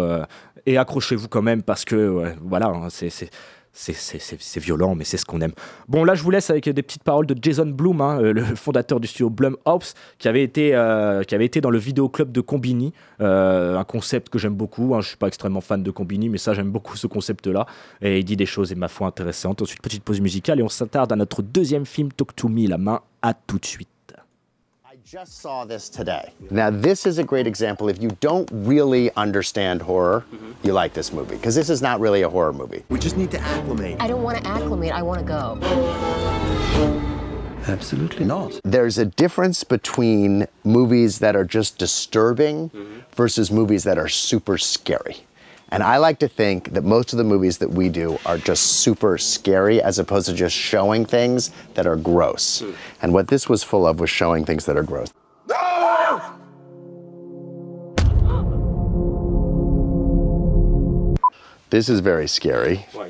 I: et accrochez-vous quand même parce que ouais, voilà, hein, c'est c'est- violent, mais c'est ce qu'on aime. Bon, là, je vous laisse avec des petites paroles de Jason Blum, hein, euh, le fondateur du studio Blumhouse, qui avait été, euh, qui avait été dans le vidéoclub de Combini, euh, un concept que j'aime beaucoup. hein. Je suis pas extrêmement fan de Combini, mais ça, j'aime beaucoup ce concept-là. Et il dit des choses, et ma foi, intéressantes. Ensuite, petite pause musicale, et on s'attarde à notre deuxième film, Talk to Me, la main. À tout de suite.
L: Just saw this today. Now, this is a great example. If you don't really understand horror, you like this movie because this is not really a horror movie.
M: We just need to acclimate.
N: I don't want to acclimate, I want to go.
M: Absolutely not.
L: There's a difference between movies that are just disturbing mm-hmm. versus movies that are super scary. And I like to think that most of the movies that we do are just super scary as opposed to just showing things that are gross. Hmm. And what this was full of was showing things that are gross. This is very scary.
O: Why?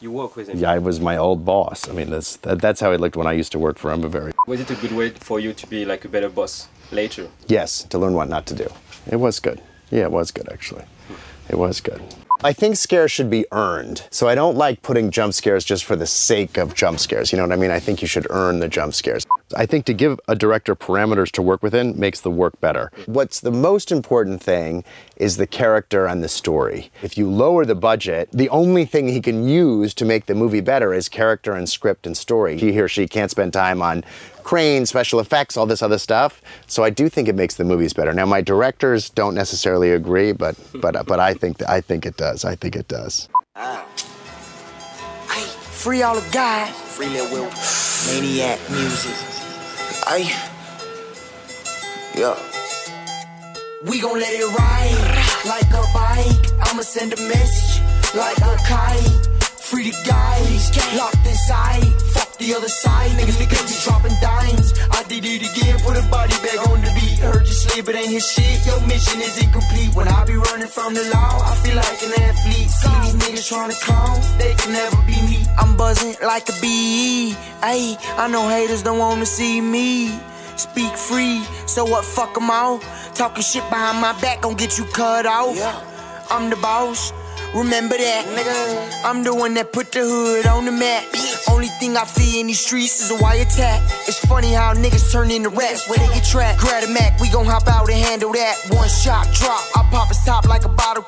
O: You work with him.
L: Yeah, I was my old boss. I mean, that's that, that's how he looked when I used to work for him. A Very
O: Was it a good way for you to be like a better boss later?
L: yes, to learn what not to do. It was good. Yeah, it was good actually. Hmm. It was good. I think scares should be earned. So I don't like putting jump scares just for the sake of jump scares. You know what I mean? I think you should earn the jump scares. I think to give a director parameters to work within makes the work better. What's the most important thing is the character and the story. If you lower the budget, the only thing he can use to make the movie better is character and script and story. He or she can't spend time on cranes, special effects, all this other stuff. So I do think it makes the movies better. Now my directors don't necessarily agree, but but but I think I think it does. I think it does. Ah.
P: Free all the guys. Free Lil Will. Maniac music. Ay. Yeah. We gon' let it ride like a bike. I'ma send a message like a kite. Free the guys locked inside. Fuck the other side. Niggas, niggas be dropping dimes. I did it again. Put a body bag on the beat. Heard you sleep, but ain't his shit. Your mission is incomplete. When I be running from the law, I feel like an athlete. See these niggas trying to clown. They can never be me. I'm buzzing like a bee. Ayy, I know haters don't wanna see me. Speak free, so what? fuck Fuck 'em all. Talking shit behind my back gon' get you cut off. Yeah. I'm the boss. Remember that, nigga. I'm the one that put the hood on the map. Only thing I fear in these streets is a wiretap. It's funny how niggas turn into rats where they get trapped. Grab a Mac, we gon' hop out and handle that. One shot drop, I pop a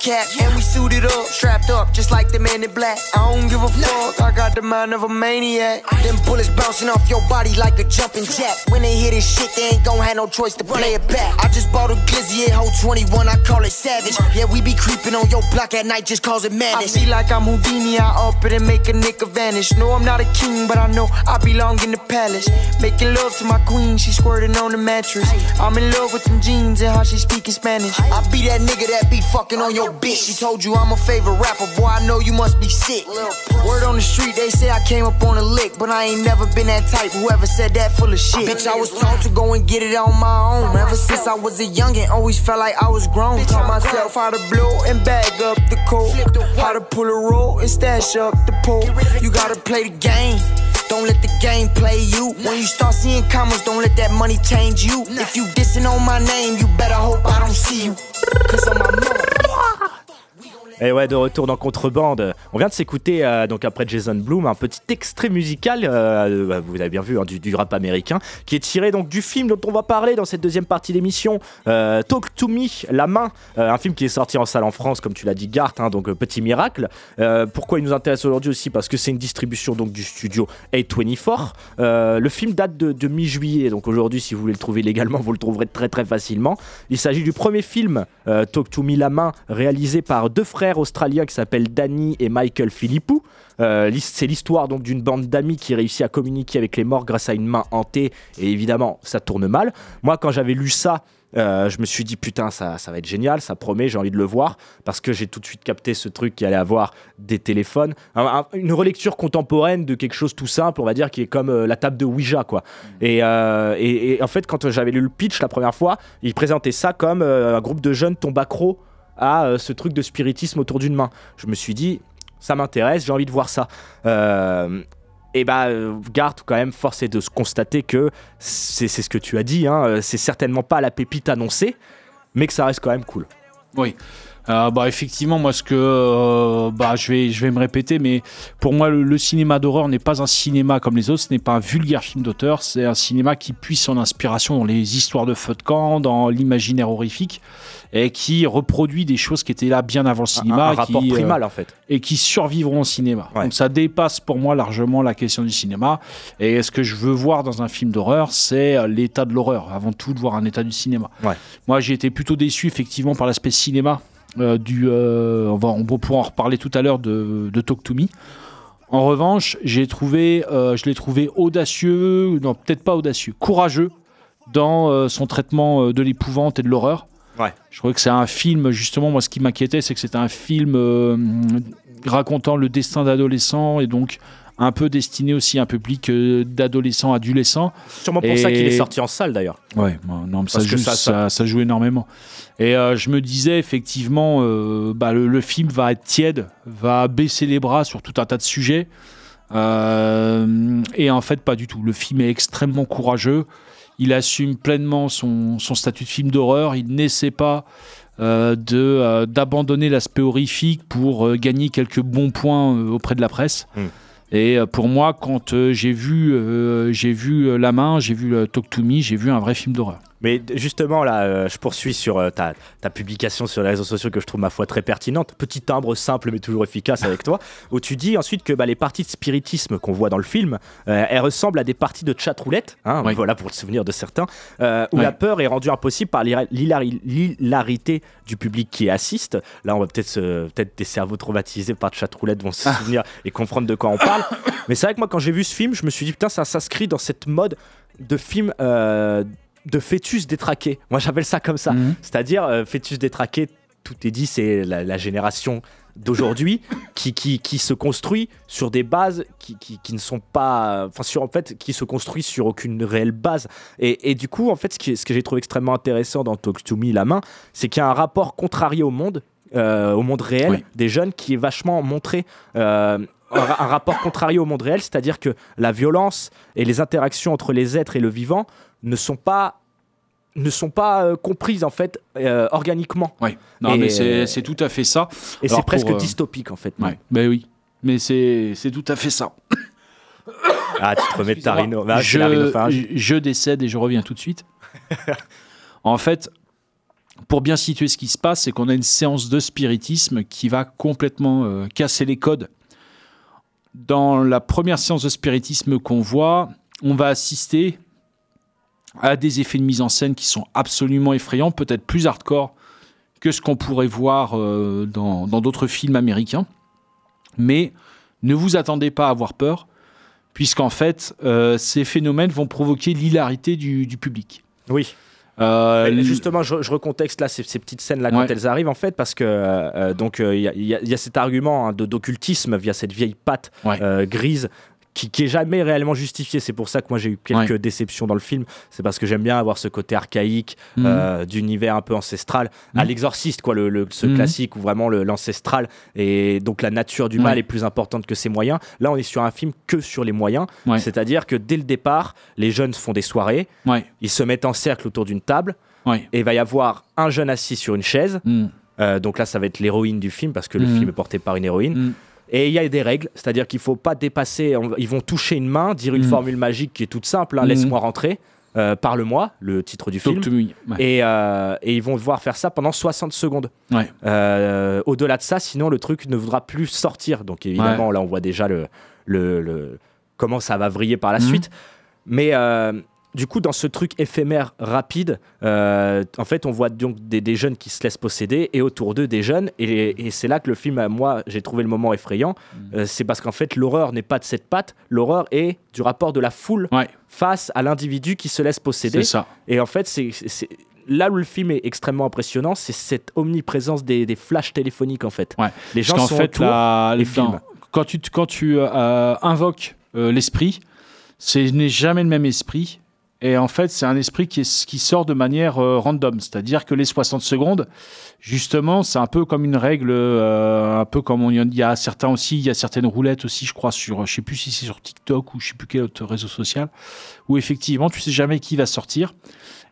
P: cap. And we suited up, strapped up, just like the man in black. I don't give a fuck, I got the mind of a maniac. Them bullets bouncing off your body like a jumping jack. When they hear this shit, they ain't gon' have no choice to play it back. I just bought a glizzy at Hole 21, I call it savage. Yeah, we be creeping on your block at night, just causing madness. I feel like I'm Houdini, I up it and make a nigga vanish. No, I'm not a king, but I know I belong in the palace. Making love to my queen, she squirting on the mattress. I'm in love with them jeans and how she speaking Spanish. I be that nigga that be fucking on your bitch. She told you I'm a favorite rapper, boy, I know you must be sick. Word on the street, they say I came up on a lick, but I ain't never been that type. Whoever said that full of shit. Bitch, I was taught to go and get it on my own. Ever since I was a youngin', always felt like I was grown. Taught myself how to blow and bag up the coat. How to pull a roll and stash up the pole. You gotta play the game. Don't let the game play you. When you start seeing comments, don't let that money change you. If you dissing on my name, you better hope I don't see you. Cause I'm my mother.
I: Et ouais, de retour dans Contrebande. On vient de s'écouter, euh, donc après Jason Bloom, un petit extrait musical, euh, euh, vous avez bien vu, hein, du, rap américain, qui est tiré donc du film dont on va parler dans cette deuxième partie d'émission, Talk to Me, La Main, un film qui est sorti en salle en France, comme tu l'as dit, Gart, hein, donc petit miracle. Pourquoi il nous intéresse aujourd'hui aussi? Parce que c'est une distribution donc du studio A24. Euh, le film date de, de mi-juillet, donc aujourd'hui, si vous voulez le trouver légalement, vous le trouverez très très facilement. Il s'agit du premier film, Talk to Me, La Main, réalisé par deux frères frères australiens qui s'appellent Danny et Michael Philippou. Euh, c'est l'histoire donc d'une bande d'amis qui réussit à communiquer avec les morts grâce à une main hantée. Et évidemment, ça tourne mal. Moi, quand j'avais lu ça, euh, je me suis dit putain ça, ça va être génial, ça promet, j'ai envie de le voir parce que j'ai tout de suite capté ce truc qui allait avoir des téléphones, Un- un- une relecture contemporaine de quelque chose tout simple, on va dire qui est comme euh, la table de Ouija quoi. Et, euh, et- et en fait quand j'avais lu le pitch la première fois, il présentait ça comme un groupe de jeunes tombe accro à euh, ce truc de spiritisme autour d'une main. Je me suis dit ça m'intéresse, j'ai envie de voir ça. Euh, et bah, euh, Garth, quand même, force est de se constater que c'est c'est ce que tu as dit, hein, euh, c'est certainement pas la pépite annoncée, mais que ça reste quand même cool.
J: Oui. Euh, bah effectivement moi ce que euh, bah je vais je vais me répéter mais pour moi le, le cinéma d'horreur n'est pas un cinéma comme les autres ce n'est pas un vulgaire film d'auteur c'est un cinéma qui puise son inspiration dans les histoires de feu de camp dans l'imaginaire horrifique et qui reproduit des choses qui étaient là bien avant le cinéma
I: un rapport
J: qui, euh,
I: primal, en fait.
J: et qui survivront au cinéma. Donc ça dépasse pour moi largement la question du cinéma. Et ce que je veux voir dans un film d'horreur c'est l'état de l'horreur avant tout de voir un état du cinéma. Moi, j'ai été plutôt déçu effectivement par l'aspect cinéma du. euh, on va on pouvoir en reparler tout à l'heure de, de Talk to Me. En revanche, j'ai trouvé, euh, je l'ai trouvé audacieux, non peut-être pas audacieux, courageux dans euh, son traitement euh, de l'épouvante et de l'horreur.
I: Ouais.
J: Je trouvais que c'est un film, justement, moi ce qui m'inquiétait, c'est que c'était un film euh, racontant le destin d'adolescents et donc un peu destiné aussi à un public euh, d'adolescents, adolescents.
I: Sûrement pour ça qu'il est sorti en salle d'ailleurs.
J: Ouais, non, mais ça, joue,
I: ça-
J: ça, ça joue énormément. Et euh, je me disais effectivement, euh, bah, le, le film va être tiède, va baisser les bras sur tout un tas de sujets. Euh, et en fait, pas du tout. Le film est extrêmement courageux. Il assume pleinement son, son statut de film d'horreur. Il n'essaie pas euh, de, euh, d'abandonner l'aspect horrifique pour euh, gagner quelques bons points auprès de la presse.
I: Mm.
J: Et euh, pour moi, quand euh, j'ai vu, euh, j'ai vu La Main, j'ai vu Talk to Me, j'ai vu un vrai film d'horreur.
I: Mais justement, là, euh, je poursuis sur euh, ta, ta publication sur les réseaux sociaux que je trouve, ma foi, très pertinente. Petit timbre simple, mais toujours efficace avec toi, où tu dis ensuite que bah, les parties de spiritisme qu'on voit dans le film, euh, elles ressemblent à des parties de chat roulette, hein, voilà pour le souvenir de certains, euh, où la peur est rendue impossible par l'hila- l'hilari- l'hilarité du public qui assiste. Là, on va peut-être peut-être des cerveaux traumatisés par chat roulette vont se souvenir et comprendre de quoi on parle. Mais c'est vrai que moi, quand j'ai vu ce film, je me suis dit, putain, ça s'inscrit dans cette mode de film euh, de fœtus détraqué. Moi, j'appelle ça comme ça. C'est-à-dire, euh, fœtus détraqué, tout est dit, c'est la, la génération d'aujourd'hui qui, qui, qui se construit sur des bases qui, qui, qui ne sont pas enfin sur en fait qui se construit sur aucune réelle base et, et du coup en fait ce, qui, ce que j'ai trouvé extrêmement intéressant dans Talk to Me la main c'est qu'il y a un rapport contrarié au monde euh, au monde réel
J: Oui.
I: des jeunes qui est vachement montré euh, un rapport contrarié au monde réel, c'est-à-dire que la violence et les interactions entre les êtres et le vivant ne sont pas ne sont pas euh, comprises en fait euh, organiquement.
J: Oui. Non,
I: Et-
J: mais c'est c'est tout à fait ça.
I: Et c'est presque
J: pour, euh,
I: dystopique en fait.
J: Ouais, ben oui. Mais c'est c'est tout à fait ça.
I: Ah, tu te remets de ta rhino. Ah,
J: je, décède et je reviens tout de suite. en fait, pour bien situer ce qui se passe, c'est qu'on a une séance de spiritisme qui va complètement euh, casser les codes. Dans la première séance de spiritisme qu'on voit, on va assister à des effets de mise en scène qui sont absolument effrayants, peut-être plus hardcore que ce qu'on pourrait voir euh, dans d'autres films américains. Mais ne vous attendez pas à avoir peur, puisqu'en fait, euh, ces phénomènes vont provoquer l'hilarité du, du public.
I: Oui.
J: Euh,
I: justement, je, je recontexte là ces, ces petites scènes là quand elles arrivent en fait parce que euh, donc euh, il y, a- y a- y a cet argument hein, de d'occultisme via cette vieille patte grise. Qui, qui est jamais réellement justifié. C'est pour ça que moi j'ai eu quelques
J: Ouais.
I: déceptions dans le film. C'est parce que j'aime bien avoir ce côté archaïque,
J: Mhm.
I: euh, d'univers un peu ancestral, à
J: Mhm.
I: l'exorciste, quoi, le, le- ce
J: Mhm.
I: classique où vraiment l'ancestral et donc la nature du mal est plus importante que ses moyens. Là, on est sur un film que sur les moyens.
J: Ouais.
I: C'est-à-dire que dès le départ, les jeunes font des soirées,
J: Ouais.
I: ils se mettent en cercle autour d'une table. Et il va y avoir un jeune assis sur une chaise. Euh, donc là, ça va être l'héroïne du film parce que le film est porté par une héroïne.
J: Mm.
I: Et il y a des règles, c'est-à-dire qu'il faut pas dépasser. on- Ils vont toucher une main, dire une
J: Mhm.
I: formule magique qui est toute simple hein,
J: Mhm.
I: laisse-moi rentrer, euh, parle-moi, le titre du
J: Talk
I: film.
J: ouais.
I: Et, euh, et ils vont devoir faire ça pendant 60 secondes.
J: Ouais.
I: Euh, Au-delà de ça, sinon le truc ne voudra plus sortir. Donc évidemment, là, on voit déjà le, le, le- comment ça va vriller par la
J: Mhm.
I: suite. Mais du coup, dans ce truc éphémère rapide, euh, en fait, on voit donc des, des jeunes qui se laissent posséder et autour d'eux des jeunes. Et, et c'est là que le film, moi, j'ai trouvé le moment effrayant.
J: Mm.
I: Euh, c'est parce qu'en fait, l'horreur n'est pas de cette patte, l'horreur est du rapport de la foule face à l'individu qui se laisse posséder.
J: C'est ça.
I: Et en fait, c'est. Là où le film est extrêmement impressionnant, c'est cette omniprésence des, des flashs téléphoniques en fait. Les gens
J: qu'en
I: sont
J: fait,
I: autour
J: la-
I: filment.
J: quand tu, quand tu euh, invoques l'esprit, ce n'est jamais le même esprit. Et en fait, c'est un esprit qui, sort de manière euh, random. C'est-à-dire que les 60 secondes, justement, c'est un peu comme une règle, euh, un peu comme il y a certains aussi, il y a certaines roulettes aussi, je crois, sur, je sais plus si c'est sur TikTok ou je sais plus quel autre réseau social, où effectivement, tu sais jamais qui va sortir.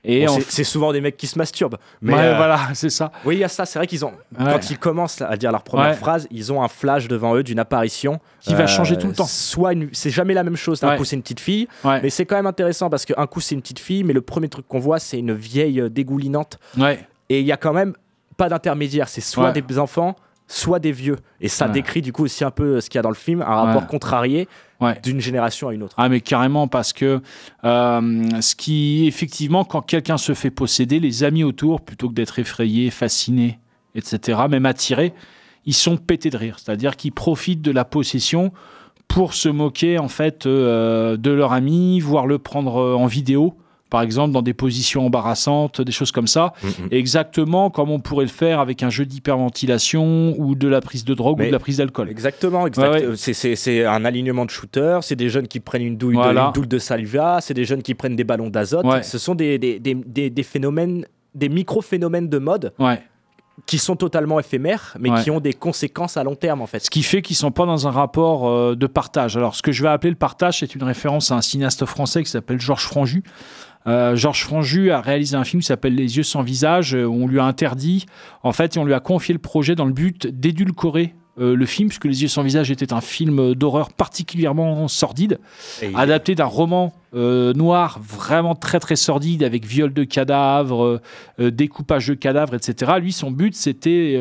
J: Et
I: Bon, c'est- souvent des mecs qui se masturbent. Mais
J: Ouais,
I: euh,
J: voilà, c'est ça.
I: Oui, il y a ça. C'est vrai qu'ils ont.
J: Ouais.
I: Quand ils commencent à dire leur première
J: Ouais.
I: phrase, ils ont un flash devant eux d'une apparition euh,
J: Qui va changer tout le temps.
I: Soit une- c'est jamais la même chose. D'un coup, c'est une petite fille, mais c'est quand même intéressant parce qu'un coup c'est une petite fille, mais le premier truc qu'on voit c'est une vieille euh, dégoulinante. Et il y a quand même pas d'intermédiaire. C'est soit des enfants, soit des vieux. Et ça
J: Ouais.
I: décrit du coup aussi un peu ce qu'il y a dans le film, un rapport
J: Ouais.
I: contrarié d'une génération à une autre.
J: Ah mais carrément parce que euh, ce qui effectivement quand quelqu'un se fait posséder, les amis autour plutôt que d'être effrayés, fascinés, etc., même attirés, ils sont pétés de rire. C'est-à-dire qu'ils profitent de la possession pour se moquer en fait euh, de leur ami, voire le prendre euh, en vidéo. Par exemple, dans des positions embarrassantes, des choses comme ça. Exactement comme on pourrait le faire avec un jeu d'hyperventilation ou de la prise de drogue ou de la prise d'alcool.
I: Exactement, exact.
J: Ouais, ouais.
I: Euh, c'est- un alignement de shooters, c'est des jeunes qui prennent une douille,
J: Voilà.
I: de, une douille de saliva, c'est des jeunes qui prennent des ballons d'azote.
J: Ouais.
I: Ce sont des, des, des, des- des phénomènes, des micro-phénomènes de mode
J: Ouais.
I: qui sont totalement éphémères, mais
J: Ouais.
I: qui ont des conséquences à long terme en fait.
J: Ce qui fait qu'ils sont pas dans un rapport euh, de partage. Alors, ce que je vais appeler le partage, c'est une référence à un cinéaste français qui s'appelle Georges Franju. Euh, Georges Franju a réalisé un film qui s'appelle Les yeux sans visage, euh, où on lui a interdit, en fait, et on lui a confié le projet dans le but d'édulcorer euh, le film, puisque Les yeux sans visage était un film d'horreur particulièrement sordide,
I: Et
J: adapté d'un roman euh, noir vraiment très très sordide, avec viol de cadavres, euh, découpage de cadavres, etc. Lui, son but, c'était,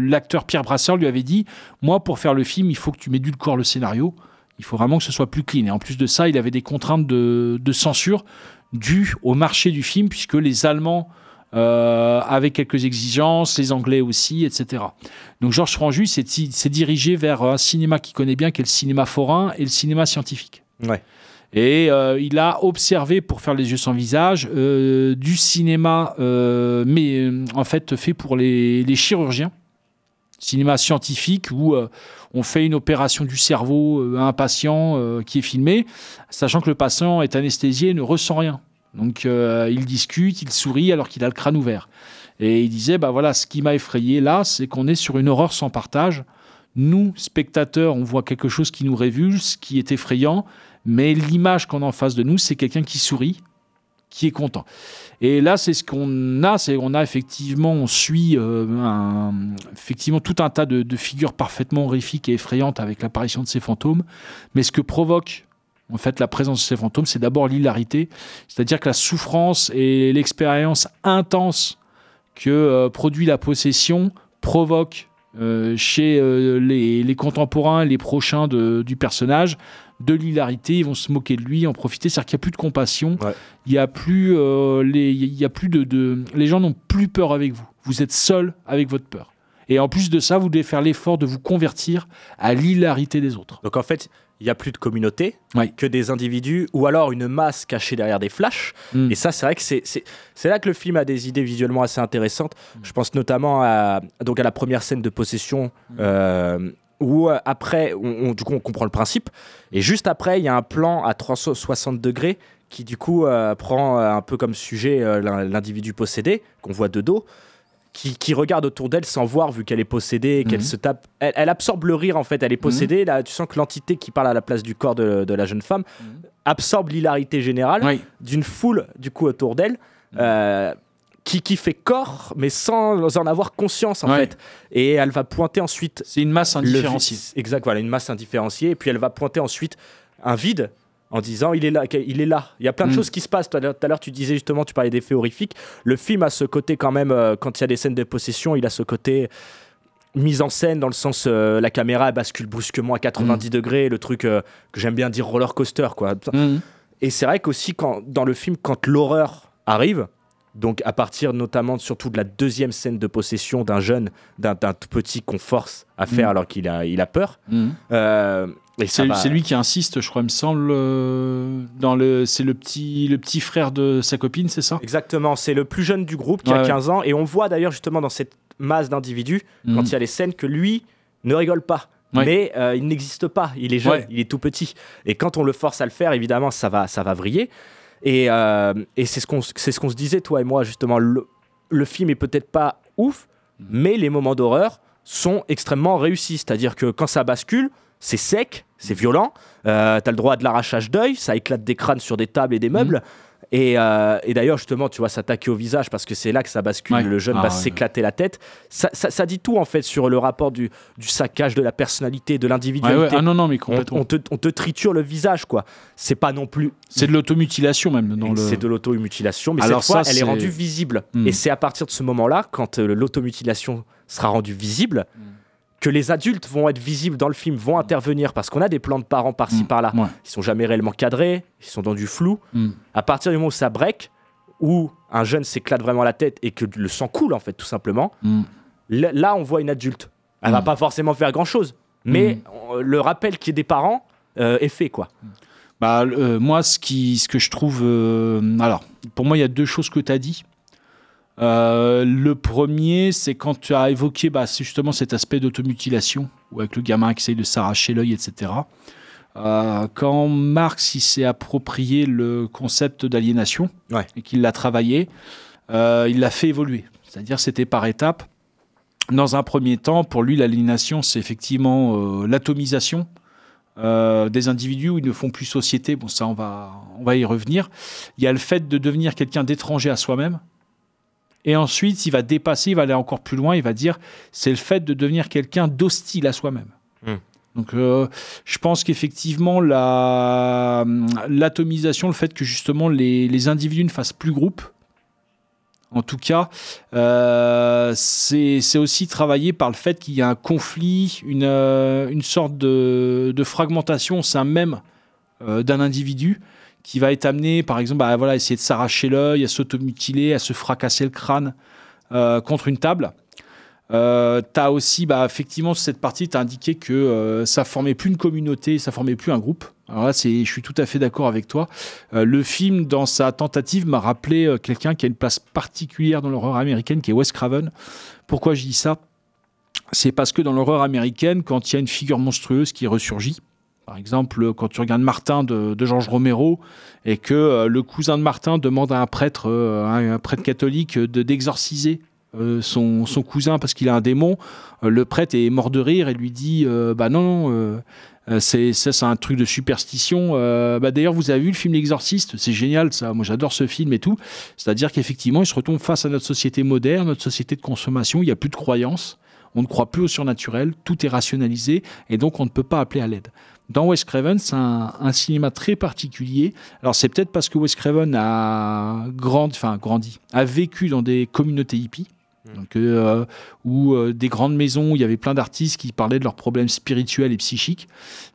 J: l'acteur Pierre Brasseur lui avait dit, moi, pour faire le film, il faut que tu m'édulcores le scénario. Il faut vraiment que ce soit plus clean. Et en plus de ça, il avait des contraintes de, de censure dues au marché du film, puisque les Allemands euh, avaient quelques exigences, les Anglais aussi, etc. Donc Georges Franju s'est s'est dirigé vers un cinéma qu'il connaît bien, qui est le cinéma forain et le cinéma scientifique.
I: Ouais.
J: Et euh, il a observé, pour faire les yeux sans visage, euh, du cinéma, euh, mais euh, en fait fait pour les, les chirurgiens. Cinéma scientifique où euh, on fait une opération du cerveau euh, à un patient euh, qui est filmé, sachant que le patient est anesthésié et ne ressent rien. Donc il discute, il sourit alors qu'il a le crâne ouvert. Et il disait, bah voilà, ce qui m'a effrayé là, c'est qu'on est sur une horreur sans partage. Nous, spectateurs, on voit quelque chose qui nous révulse, qui est effrayant, mais l'image qu'on a en face de nous, c'est quelqu'un qui sourit, qui est content. Et là, c'est ce qu'on a, c'est on a effectivement, on suit euh, effectivement tout un tas de, figures parfaitement horrifiques et effrayantes avec l'apparition de ces fantômes. Mais ce que provoque en fait la présence de ces fantômes, c'est d'abord l'hilarité, c'est-à-dire que la souffrance et l'expérience intense que euh, produit la possession provoque euh, chez les, les contemporains, les prochains du personnage, de l'hilarité, ils vont se moquer de lui, en profiter, c'est-à-dire qu'il n'y a plus de compassion, il y a plus, euh, les, il y a plus de, de- les gens n'ont plus peur avec vous, vous êtes seul avec votre peur. Et en plus de ça, vous devez faire l'effort de vous convertir à l'hilarité des autres.
I: Donc en fait, il n'y a plus de communauté que des individus ou alors une masse cachée derrière des flashs.
J: Mm.
I: Et ça, c'est vrai que c'est c'est- là que le film a des idées visuellement assez intéressantes.
J: Mm.
I: Je pense notamment à, donc à la première scène de possession.
J: Mm.
I: euh, où euh, après, on, on- du coup, on comprend le principe. Et juste après, il y a un plan à 360 degrés qui, du coup, euh, prend euh, un peu comme sujet l'in- l'individu possédé, qu'on voit de dos, qui, qui regarde autour d'elle sans voir, vu qu'elle est possédée, qu'elle
J: Mhm.
I: se tape. Elle, elle absorbe le rire, en fait. Elle est possédée. Là, tu sens que l'entité qui parle à la place du corps de, de la jeune femme absorbe l'hilarité générale d'une foule, du coup, autour d'elle. euh, qui, qui fait corps, mais sans en avoir conscience, en
J: Ouais.
I: fait. Et elle va pointer ensuite.
J: C'est une masse indifférenciée.
I: Exact, voilà, une masse indifférenciée. Et puis elle va pointer ensuite un vide en disant il est là, il est là. Il y a plein de
J: Mm.
I: choses qui se passent. Tout à l'heure- tu disais justement, tu parlais d'effets horrifiques. Le film a ce côté quand même, euh, quand il y a des scènes de possession, il a ce côté mise en scène dans le sens euh, la caméra elle bascule brusquement à 90
J: Mm.
I: degrés, le truc euh, que j'aime bien dire roller coaster quoi.
J: Mhm.
I: Et c'est vrai qu'aussi, quand, dans le film, quand l'horreur arrive, donc à partir notamment surtout de la deuxième scène de possession d'un jeune, d'un tout petit qu'on force à faire
J: Mhm.
I: alors qu'il a, il a peur.
J: Mhm.
I: euh,
J: C'est
I: va-
J: lui qui insiste, je crois, il me semble. euh, dans le, c'est le petit, le petit frère de sa copine, c'est ça?
I: Exactement, c'est le plus jeune du groupe qui
J: Ouais,
I: a
J: ouais.
I: 15 ans. Et on voit d'ailleurs justement dans cette masse d'individus,
J: Mhm.
I: quand il y a les scènes, que lui ne rigole pas.
J: Ouais.
I: Mais euh, il n'existe pas, il est jeune, il est tout petit. Et quand on le force à le faire, évidemment, ça va, ça va vriller. Et, euh, c'est ce qu'on se disait, toi et moi, justement. Le, le film est peut-être pas ouf, mais les moments d'horreur sont extrêmement réussis. C'est-à-dire que quand ça bascule, c'est sec, c'est violent. Euh, T'as le droit à de l'arrachage d'œil, ça éclate des crânes sur des tables et des meubles. Et, euh, et d'ailleurs, justement, tu vois, s'attaquer au visage parce que c'est là que ça bascule.
J: Ouais.
I: Le jeune
J: Ah
I: va
J: ouais.
I: s'éclater la tête. Ça, ça- ça dit tout, en fait, sur le rapport du, du saccage de la personnalité, de l'individualité.
J: Ah non, non, mais
I: on,
J: complètement.
I: on te, on te triture le visage, quoi. C'est pas non plus.
J: C'est de l'automutilation même. Dans le...
I: C'est de l'auto-mutilation, mais
J: Alors
I: cette fois,
J: ça,
I: elle est rendue visible.
J: Hmm.
I: Et c'est à partir de ce moment-là, quand euh, l'automutilation sera rendue visible, que les adultes vont être visibles dans le film, vont intervenir, parce qu'on a des plans de parents par-ci, par-là.
J: Ouais.
I: Ils sont jamais réellement cadrés, ils sont dans du flou.
J: Hmm.
I: À partir du moment où ça break, où un jeune s'éclate vraiment la tête et que le sang coule, en fait, tout simplement, là, on voit une adulte. Elle va
J: Mm.
I: pas forcément faire grand-chose, mais
J: Mm.
I: euh, le rappel qui est des parents euh, est fait, quoi.
J: Bah, euh, moi, ce, qui, ce que je trouve. euh, alors, pour moi, il y a deux choses que tu as dit. Euh, le premier, c'est quand tu as évoqué bah, justement cet aspect d'automutilation, ou avec le gamin qui essaye de s'arracher l'œil, etc. Euh, quand Marx il s'est approprié le concept d'aliénation
I: Ouais.
J: et qu'il l'a travaillé, euh, il l'a fait évoluer. C'est-à-dire c'était par étapes. Dans un premier temps, pour lui, l'aliénation, c'est effectivement l'atomisation euh, des individus où ils ne font plus société. Bon, ça, on va, on va y revenir. Il y a le fait de devenir quelqu'un d'étranger à soi-même. Et ensuite, il va dépasser, il va aller encore plus loin. Il va dire, c'est le fait de devenir quelqu'un d'hostile à soi-même.
I: Hmm.
J: Donc, euh, je pense qu'effectivement, la- l'atomisation, le fait que justement les, les individus ne fassent plus groupe, en tout cas, euh, c'est c'est aussi travaillé par le fait qu'il y a un conflit, une, euh, une sorte de, de fragmentation au sein même d'un individu qui va être amené, par exemple, à essayer de s'arracher l'œil, à s'automutiler, à se fracasser le crâne euh, contre une table. Euh, tu aussi, bah, effectivement, sur cette partie, tu as indiqué que euh, ça formait plus une communauté, ça formait plus un groupe. Alors là, je suis tout à fait d'accord avec toi. Euh, le film, dans sa tentative, m'a rappelé euh, quelqu'un qui a une place particulière dans l'horreur américaine, qui est Wes Craven. Pourquoi je dis ça? C'est parce que dans l'horreur américaine, quand il y a une figure monstrueuse qui ressurgit, par exemple, quand tu regardes Martin de, Georges Romero et que euh, le cousin de Martin demande à un prêtre, euh, un, prêtre catholique, de d'exorciser euh, son, cousin parce qu'il a un démon, le prêtre est mort de rire et lui dit Bah non, c'est ça, c'est un truc de superstition. Bah, D'ailleurs, vous avez vu le film L'Exorciste? C'est génial, ça. Moi, j'adore ce film et tout. C'est-à-dire qu'effectivement, il se retombe face à notre société moderne, notre société de consommation. Il n'y a plus de croyances. On ne croit plus au surnaturel. Tout est rationalisé et donc on ne peut pas appeler à l'aide. Dans Wes Craven, c'est un, un cinéma très particulier. Alors c'est peut-être parce que Wes Craven a grandi, enfin grandi, a vécu dans des communautés hippies. Donc, euh, où euh, des grandes maisons où il y avait plein d'artistes qui parlaient de leurs problèmes spirituels et psychiques.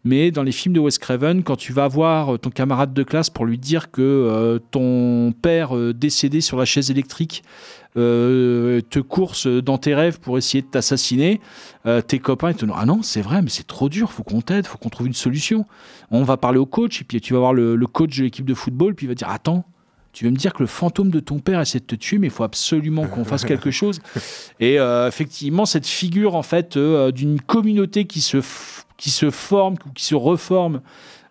J: Mais dans les films de Wes Craven, quand tu vas voir euh, ton camarade de classe pour lui dire que euh, ton père décédé sur la chaise électrique euh, te course dans tes rêves pour essayer de t'assassiner, euh, tes copains ils te disent ah non c'est vrai mais c'est trop dur, faut qu'on t'aide, faut qu'on trouve une solution. On va parler au coach et puis tu vas voir le, le coach de l'équipe de football puis il va dire attends tu veux me dire que le fantôme de ton père essaie de te tuer, mais il faut absolument qu'on fasse quelque chose. Et euh, effectivement, cette figure en fait euh, d'une communauté qui se, qui se forme ou qui se reforme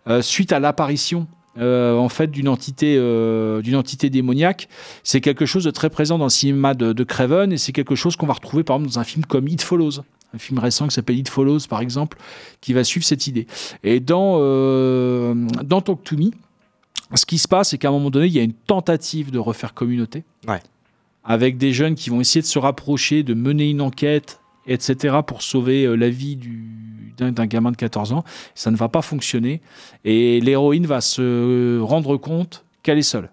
J: euh, suite à l'apparition euh, en fait d'une entité, euh, d'une entité démoniaque, c'est quelque chose de très présent dans le cinéma de, de Craven et c'est quelque chose qu'on va retrouver par exemple dans un film comme It Follows. Un film récent qui s'appelle It Follows, par exemple, qui va suivre cette idée. Et dans, euh, dans Talk to Me, ce qui se passe, c'est qu'à un moment donné, il y a une tentative de refaire communauté.
I: Ouais.
J: Avec des jeunes qui vont essayer de se rapprocher, de mener une enquête, etc., pour sauver euh, la vie du- d'un gamin de 14 ans. Ça ne va pas fonctionner. Et l'héroïne va se rendre compte qu'elle est seule.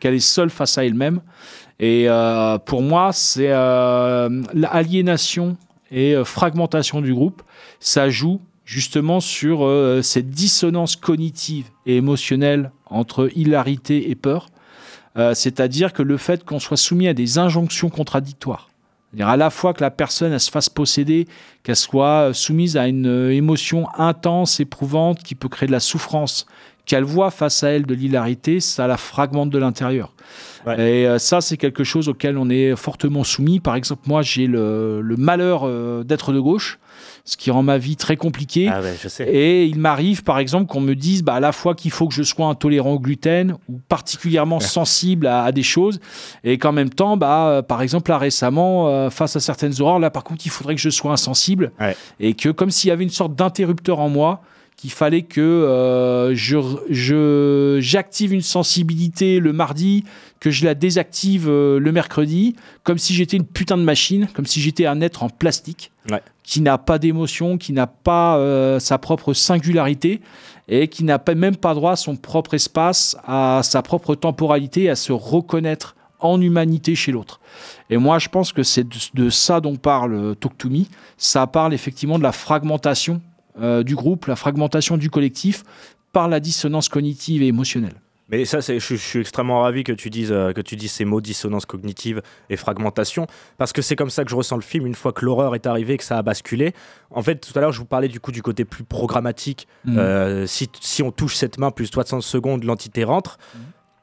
J: Qu'elle est seule face à elle-même. Et euh, pour moi, c'est euh, l'aliénation et euh, fragmentation du groupe. Ça joue justement sur cette dissonance cognitive et émotionnelle entre hilarité et peur. C'est-à-dire que le fait qu'on soit soumis à des injonctions contradictoires, c'est-à-dire à la fois que la personne se fasse posséder, qu'elle soit soumise à une euh, émotion intense, éprouvante, qui peut créer de la souffrance, qu'elle voit face à elle de l'hilarité, ça la fragmente de l'intérieur. Et euh, ça, c'est quelque chose auquel on est fortement soumis. Par exemple, moi, j'ai le, le malheur euh, d'être de gauche, ce qui rend ma vie très compliquée.
I: Ah ouais, je sais.
J: Et il m'arrive, par exemple, qu'on me dise bah, à la fois qu'il faut que je sois intolérant au gluten ou particulièrement sensible à, à des choses, et qu'en même temps, bah, euh, par exemple, là récemment, euh, face à certaines horreurs, là par contre, il faudrait que je sois insensible, et que comme s'il y avait une sorte d'interrupteur en moi, qu'il fallait que euh, je, j'active une sensibilité le mardi, que je la désactive euh, le mercredi, comme si j'étais une putain de machine, comme si j'étais un être en plastique qui n'a pas d'émotion, qui n'a pas euh, sa propre singularité et qui n'a même pas droit à son propre espace, à sa propre temporalité, à se reconnaître en humanité chez l'autre. Et moi, je pense que c'est de, de ça dont parle Talk to Me. Ça parle effectivement de la fragmentation euh, du groupe, la fragmentation du collectif par la dissonance cognitive et émotionnelle.
I: Mais ça, je, je suis extrêmement ravi que tu dises euh, que tu dises ces mots dissonance cognitive et fragmentation, parce que c'est comme ça que je ressens le film une fois que l'horreur est arrivée, que ça a basculé. En fait, tout à l'heure, je vous parlais du coup du côté plus programmatique.
J: Mhm.
I: Euh, si, si on touche cette main plus 60 secondes, l'entité rentre.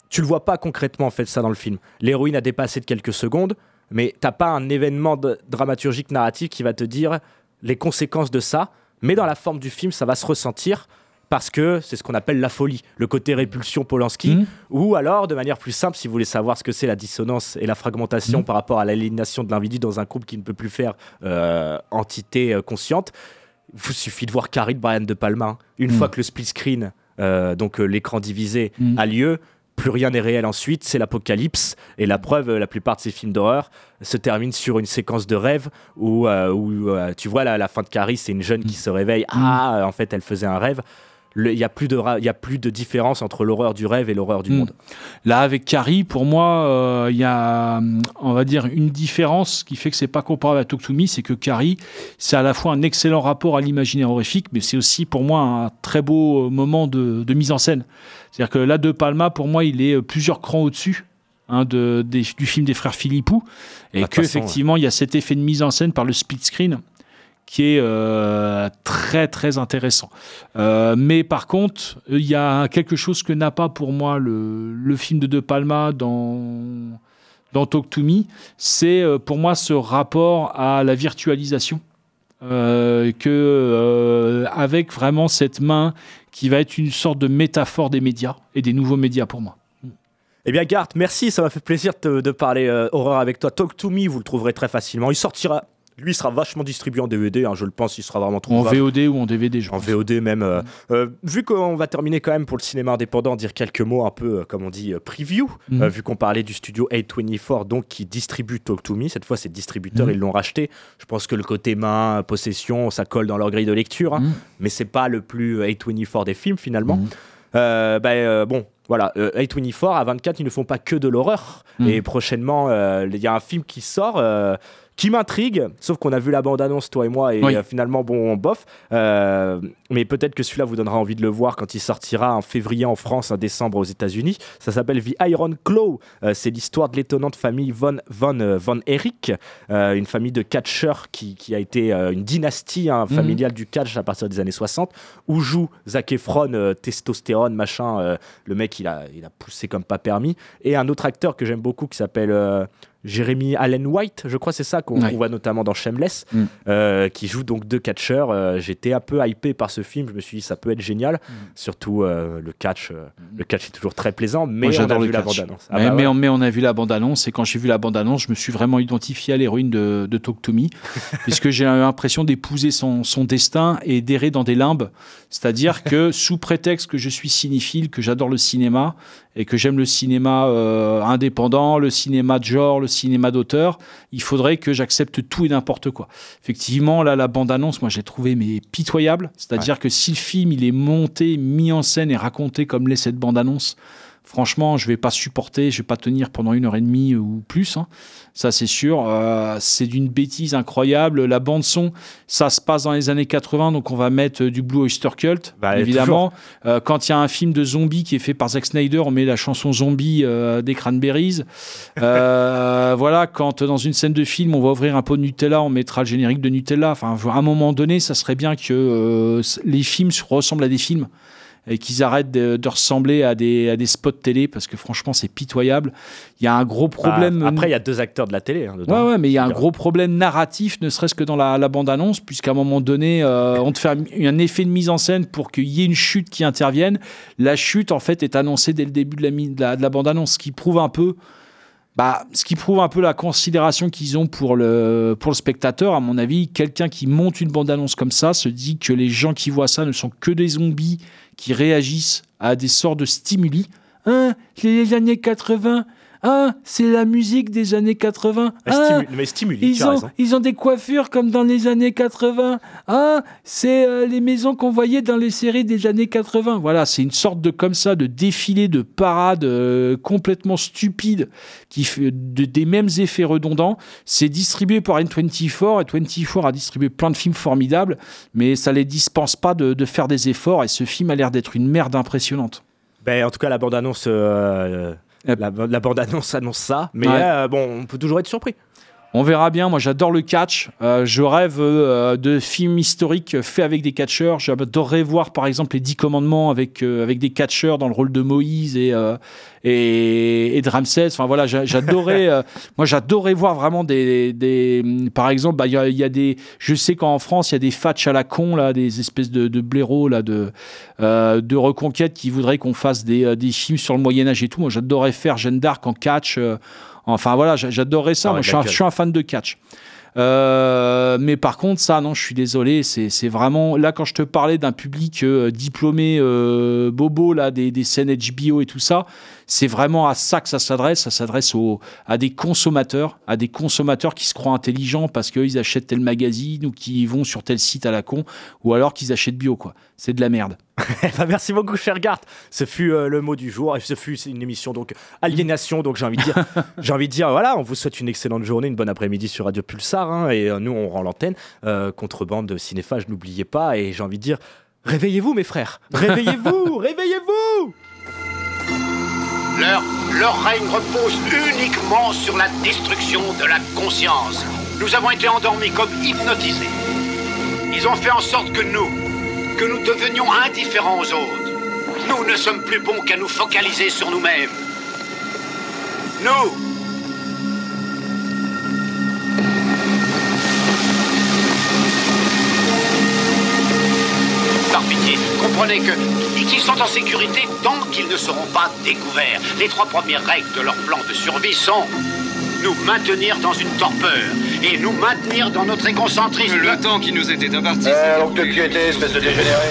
I: Tu le vois pas concrètement en fait ça dans le film. L'héroïne a dépassé de quelques secondes, mais t'as pas un événement dramaturgique narratif qui va te dire les conséquences de ça. Mais dans la forme du film, ça va se ressentir parce que c'est ce qu'on appelle la folie, le côté répulsion Polanski, ou alors de manière plus simple, si vous voulez savoir ce que c'est la dissonance et la fragmentation par rapport à l'aliénation de l'individu dans un couple qui ne peut plus faire euh, entité euh, consciente, il vous suffit de voir Carrie de Brian De Palma. hein. Une
J: Mm.
I: fois que le split screen, euh, donc euh, l'écran divisé, a lieu, plus rien n'est réel ensuite, c'est l'apocalypse. Et la preuve, euh, la plupart de ces films d'horreur se terminent sur une séquence de rêve où, euh, où, euh, tu vois, la, la fin de Carrie, c'est une jeune qui se réveille. Ah, en fait, elle faisait un rêve. Il n'y a, plus de y a plus de différence entre l'horreur du rêve et l'horreur du
J: Mm.
I: monde.
J: Là, avec Carrie, pour moi, euh, il y a, on va dire, une différence qui fait que c'est pas comparable à Talk to Me, c'est que Carrie, c'est à la fois un excellent rapport à l'imaginaire horrifique, mais c'est aussi pour moi un très beau moment de, de mise en scène. C'est-à-dire que là, De Palma, pour moi, il est euh, plusieurs crans au-dessus. hein, de, des- du film des frères Philippou et
I: de
J: que
I: façon,
J: effectivement il y a cet effet de mise en scène par le split screen qui est euh, très très intéressant. Euh, mais par contre, il y a quelque chose que n'a pas pour moi le, le film de De Palma dans, dans Talk to Me, c'est pour moi ce rapport à la virtualisation. Euh, que avec vraiment cette main qui va être une sorte de métaphore des médias et des nouveaux médias pour moi.
I: Eh bien, Garth, merci, ça m'a fait plaisir de, parler euh, horreur avec toi. Talk to Me, vous le trouverez très facilement. Il sortira, lui, il sera vachement distribué en DVD, hein, je le pense, il sera vraiment
J: En
I: trouvable.
J: VOD ou en DVD, je
I: En VOD même. euh, euh, vu qu'on va terminer quand même pour le cinéma indépendant, dire quelques mots un peu, euh, comme on dit, preview, euh, vu qu'on parlait du studio A24, donc qui distribue Talk to Me. Cette fois, c'est distributeur,
J: Mhm.
I: ils l'ont racheté. Je pense que le côté main, possession, ça colle dans leur grille de lecture, hein. Mais c'est pas le plus euh, A24 des films finalement.
J: Mhm.
I: Euh, bah, euh, bon, voilà, euh, A24, à 24, ils ne font pas que de l'horreur. Et prochainement, il y a un film qui sort. Qui m'intrigue, sauf qu'on a vu la bande-annonce, toi et moi, et
J: Oui.
I: euh, finalement, bon, bof. Euh, mais peut-être que celui-là vous donnera envie de le voir quand il sortira en février en France, en décembre aux États-Unis. Ça s'appelle The Iron Claw. Euh, c'est l'histoire de l'étonnante famille Von, Von, Von Erich, euh, une famille de catcheurs qui, qui a été une dynastie hein,
J: Mhm.
I: familiale du catch à partir des années 60, où joue Zac Efron, testostérone, machin. le mec, il a, il a poussé comme pas permis. Et un autre acteur que j'aime beaucoup qui s'appelle. Jeremy Allen White, je crois c'est ça qu'on
J: Ouais.
I: voit notamment dans Shameless,
J: Mm.
I: euh, qui joue donc deux catcheurs. Euh, J'étais un peu hypé par ce film, je me suis dit ça peut être génial, surtout euh, le catch. euh, Le catch est toujours très plaisant, mais
J: Moi,
I: on a vu
J: le
I: la
J: catch.
I: bande-annonce. Ah
J: mais,
I: bah
J: mais
I: ouais.
J: on, mais on a vu la bande-annonce et quand j'ai vu la bande-annonce, je me suis vraiment identifié à l'héroïne de, de Talk to Me, puisque j'ai l'impression d'épouser son, son destin et d'errer dans des limbes. C'est-à-dire que sous prétexte que je suis cinéphile, que j'adore le cinéma et que j'aime le cinéma indépendant, le cinéma de genre, le cinéma d'auteur, il faudrait que j'accepte tout et n'importe quoi. Effectivement, là, la bande-annonce, moi, j'ai trouvé mais pitoyable. C'est-à-dire que si le film il est monté, mis en scène et raconté comme l'est cette bande-annonce, Franchement, je vais pas supporter, je vais pas tenir pendant une heure et demie ou plus. hein. Ça, c'est sûr. Euh, c'est d'une bêtise incroyable. La bande son, ça se passe dans les années 80, donc on va mettre euh, du Blue Oyster Cult,
I: Bah,
J: évidemment. Euh, quand il y a un film de zombies qui est fait par Zack Snyder, on met la chanson Zombie euh, des Cranberries. Voilà, quand dans une scène de film, on va ouvrir un pot de Nutella, on mettra le générique de Nutella. Enfin, à un moment donné, ça serait bien que les films se ressemblent à des films et qu'ils arrêtent de, de ressembler à des, à des spots télé parce que franchement, c'est pitoyable. Il y a un gros problème.
I: Bah, après, il y a deux acteurs de la télé. hein.
J: Ouais, ouais, mais il y a un gros problème narratif, ne serait-ce que dans la, la bande-annonce, puisqu'à un moment donné, euh, on te fait un, un effet de mise en scène pour qu'il y ait une chute qui intervienne. La chute, en fait, est annoncée dès le début de la, mi- de la, de la bande-annonce, ce qui prouve un peu. Bah, ce qui prouve un peu la considération qu'ils ont pour le, pour le spectateur, à mon avis, quelqu'un qui monte une bande-annonce comme ça se dit que les gens qui voient ça ne sont que des zombies qui réagissent à des sortes de stimuli. Hein, les années 80. Ah, c'est la musique des années 80.
I: Mais
J: Ah,
I: stimu- mais stimuli, tu
J: ils
I: as
J: ont,
I: raison.
J: ils ont des coiffures comme dans les années 80. Ah, c'est euh, les maisons qu'on voyait dans les séries des années 80. Voilà, c'est une sorte de comme ça, de défilé, de parade euh, complètement stupide qui fait de- des mêmes effets redondants. C'est distribué par N24 et 24 a distribué plein de films formidables, mais ça les dispense pas de, de faire des efforts et ce film a l'air d'être une merde impressionnante.
I: Ben, en tout cas, la bande-annonce euh, la, la bande-annonce annonce ça. Mais
J: Ouais.
I: euh, bon, on peut toujours être surpris.
J: On verra bien. Moi, j'adore le catch. Euh, je rêve euh, de films historiques faits avec des catcheurs. J'adorerais voir, par exemple, les Dix Commandements avec, euh, avec des catcheurs dans le rôle de Moïse et, euh, et, et de Ramsès. Enfin, voilà, j'a- j'adorais. euh, moi, j'adorais voir vraiment des. des par exemple, bah, il y, a, il y a des. Je sais qu'en France, il y a des fatchs à la con, là, des espèces de, de blaireaux, là, de, euh, de reconquête qui voudraient qu'on fasse des, des films sur le Moyen-Âge et tout. Moi, j'adorerais faire Jeanne d'Arc en catch. Enfin voilà, j'a- j'adorais ça.
I: Ah
J: Moi, je, suis un,
I: laquelle
J: je suis un fan de catch. Euh, mais par contre, ça, non, je suis désolé. C'est c'est vraiment. Là, quand je te parlais d'un public euh, diplômé euh, bobo, là, des, des scènes HBO et tout ça, c'est vraiment à ça que ça s'adresse. Ça s'adresse aux- à des consommateurs, à des consommateurs qui se croient intelligents parce qu'ils achètent tel magazine ou qui vont sur tel site à la con, ou alors qu'ils achètent bio, quoi. C'est de la merde.
I: Ben, merci beaucoup, cher Gart. Ce fut euh, le mot du jour. Et ce fut une émission donc aliénation. Donc j'ai envie de dire, j'ai envie de dire, voilà, on vous souhaite une excellente journée, une bonne après-midi sur Radio Pulsar. hein, et euh, nous, on rend l'antenne. Euh, contrebande de cinéphage, n'oubliez pas. Et j'ai envie de dire, réveillez-vous, mes frères. Réveillez-vous, réveillez-vous.
Q: Leur, règne repose uniquement sur la destruction de la conscience. Nous avons été endormis comme hypnotisés. Ils ont fait en sorte que nous, que nous devenions indifférents aux autres. Nous ne sommes plus bons qu'à nous focaliser sur nous-mêmes. Nous, par pitié, comprenez que qu'ils sont en sécurité tant qu'ils ne seront pas découverts. Les trois premières règles de leur plan de survie sont nous maintenir dans une torpeur et nous maintenir dans notre égocentrisme.
R: Le temps qui nous était imparti.
G: Euh, de piété, espèce de dégénéré.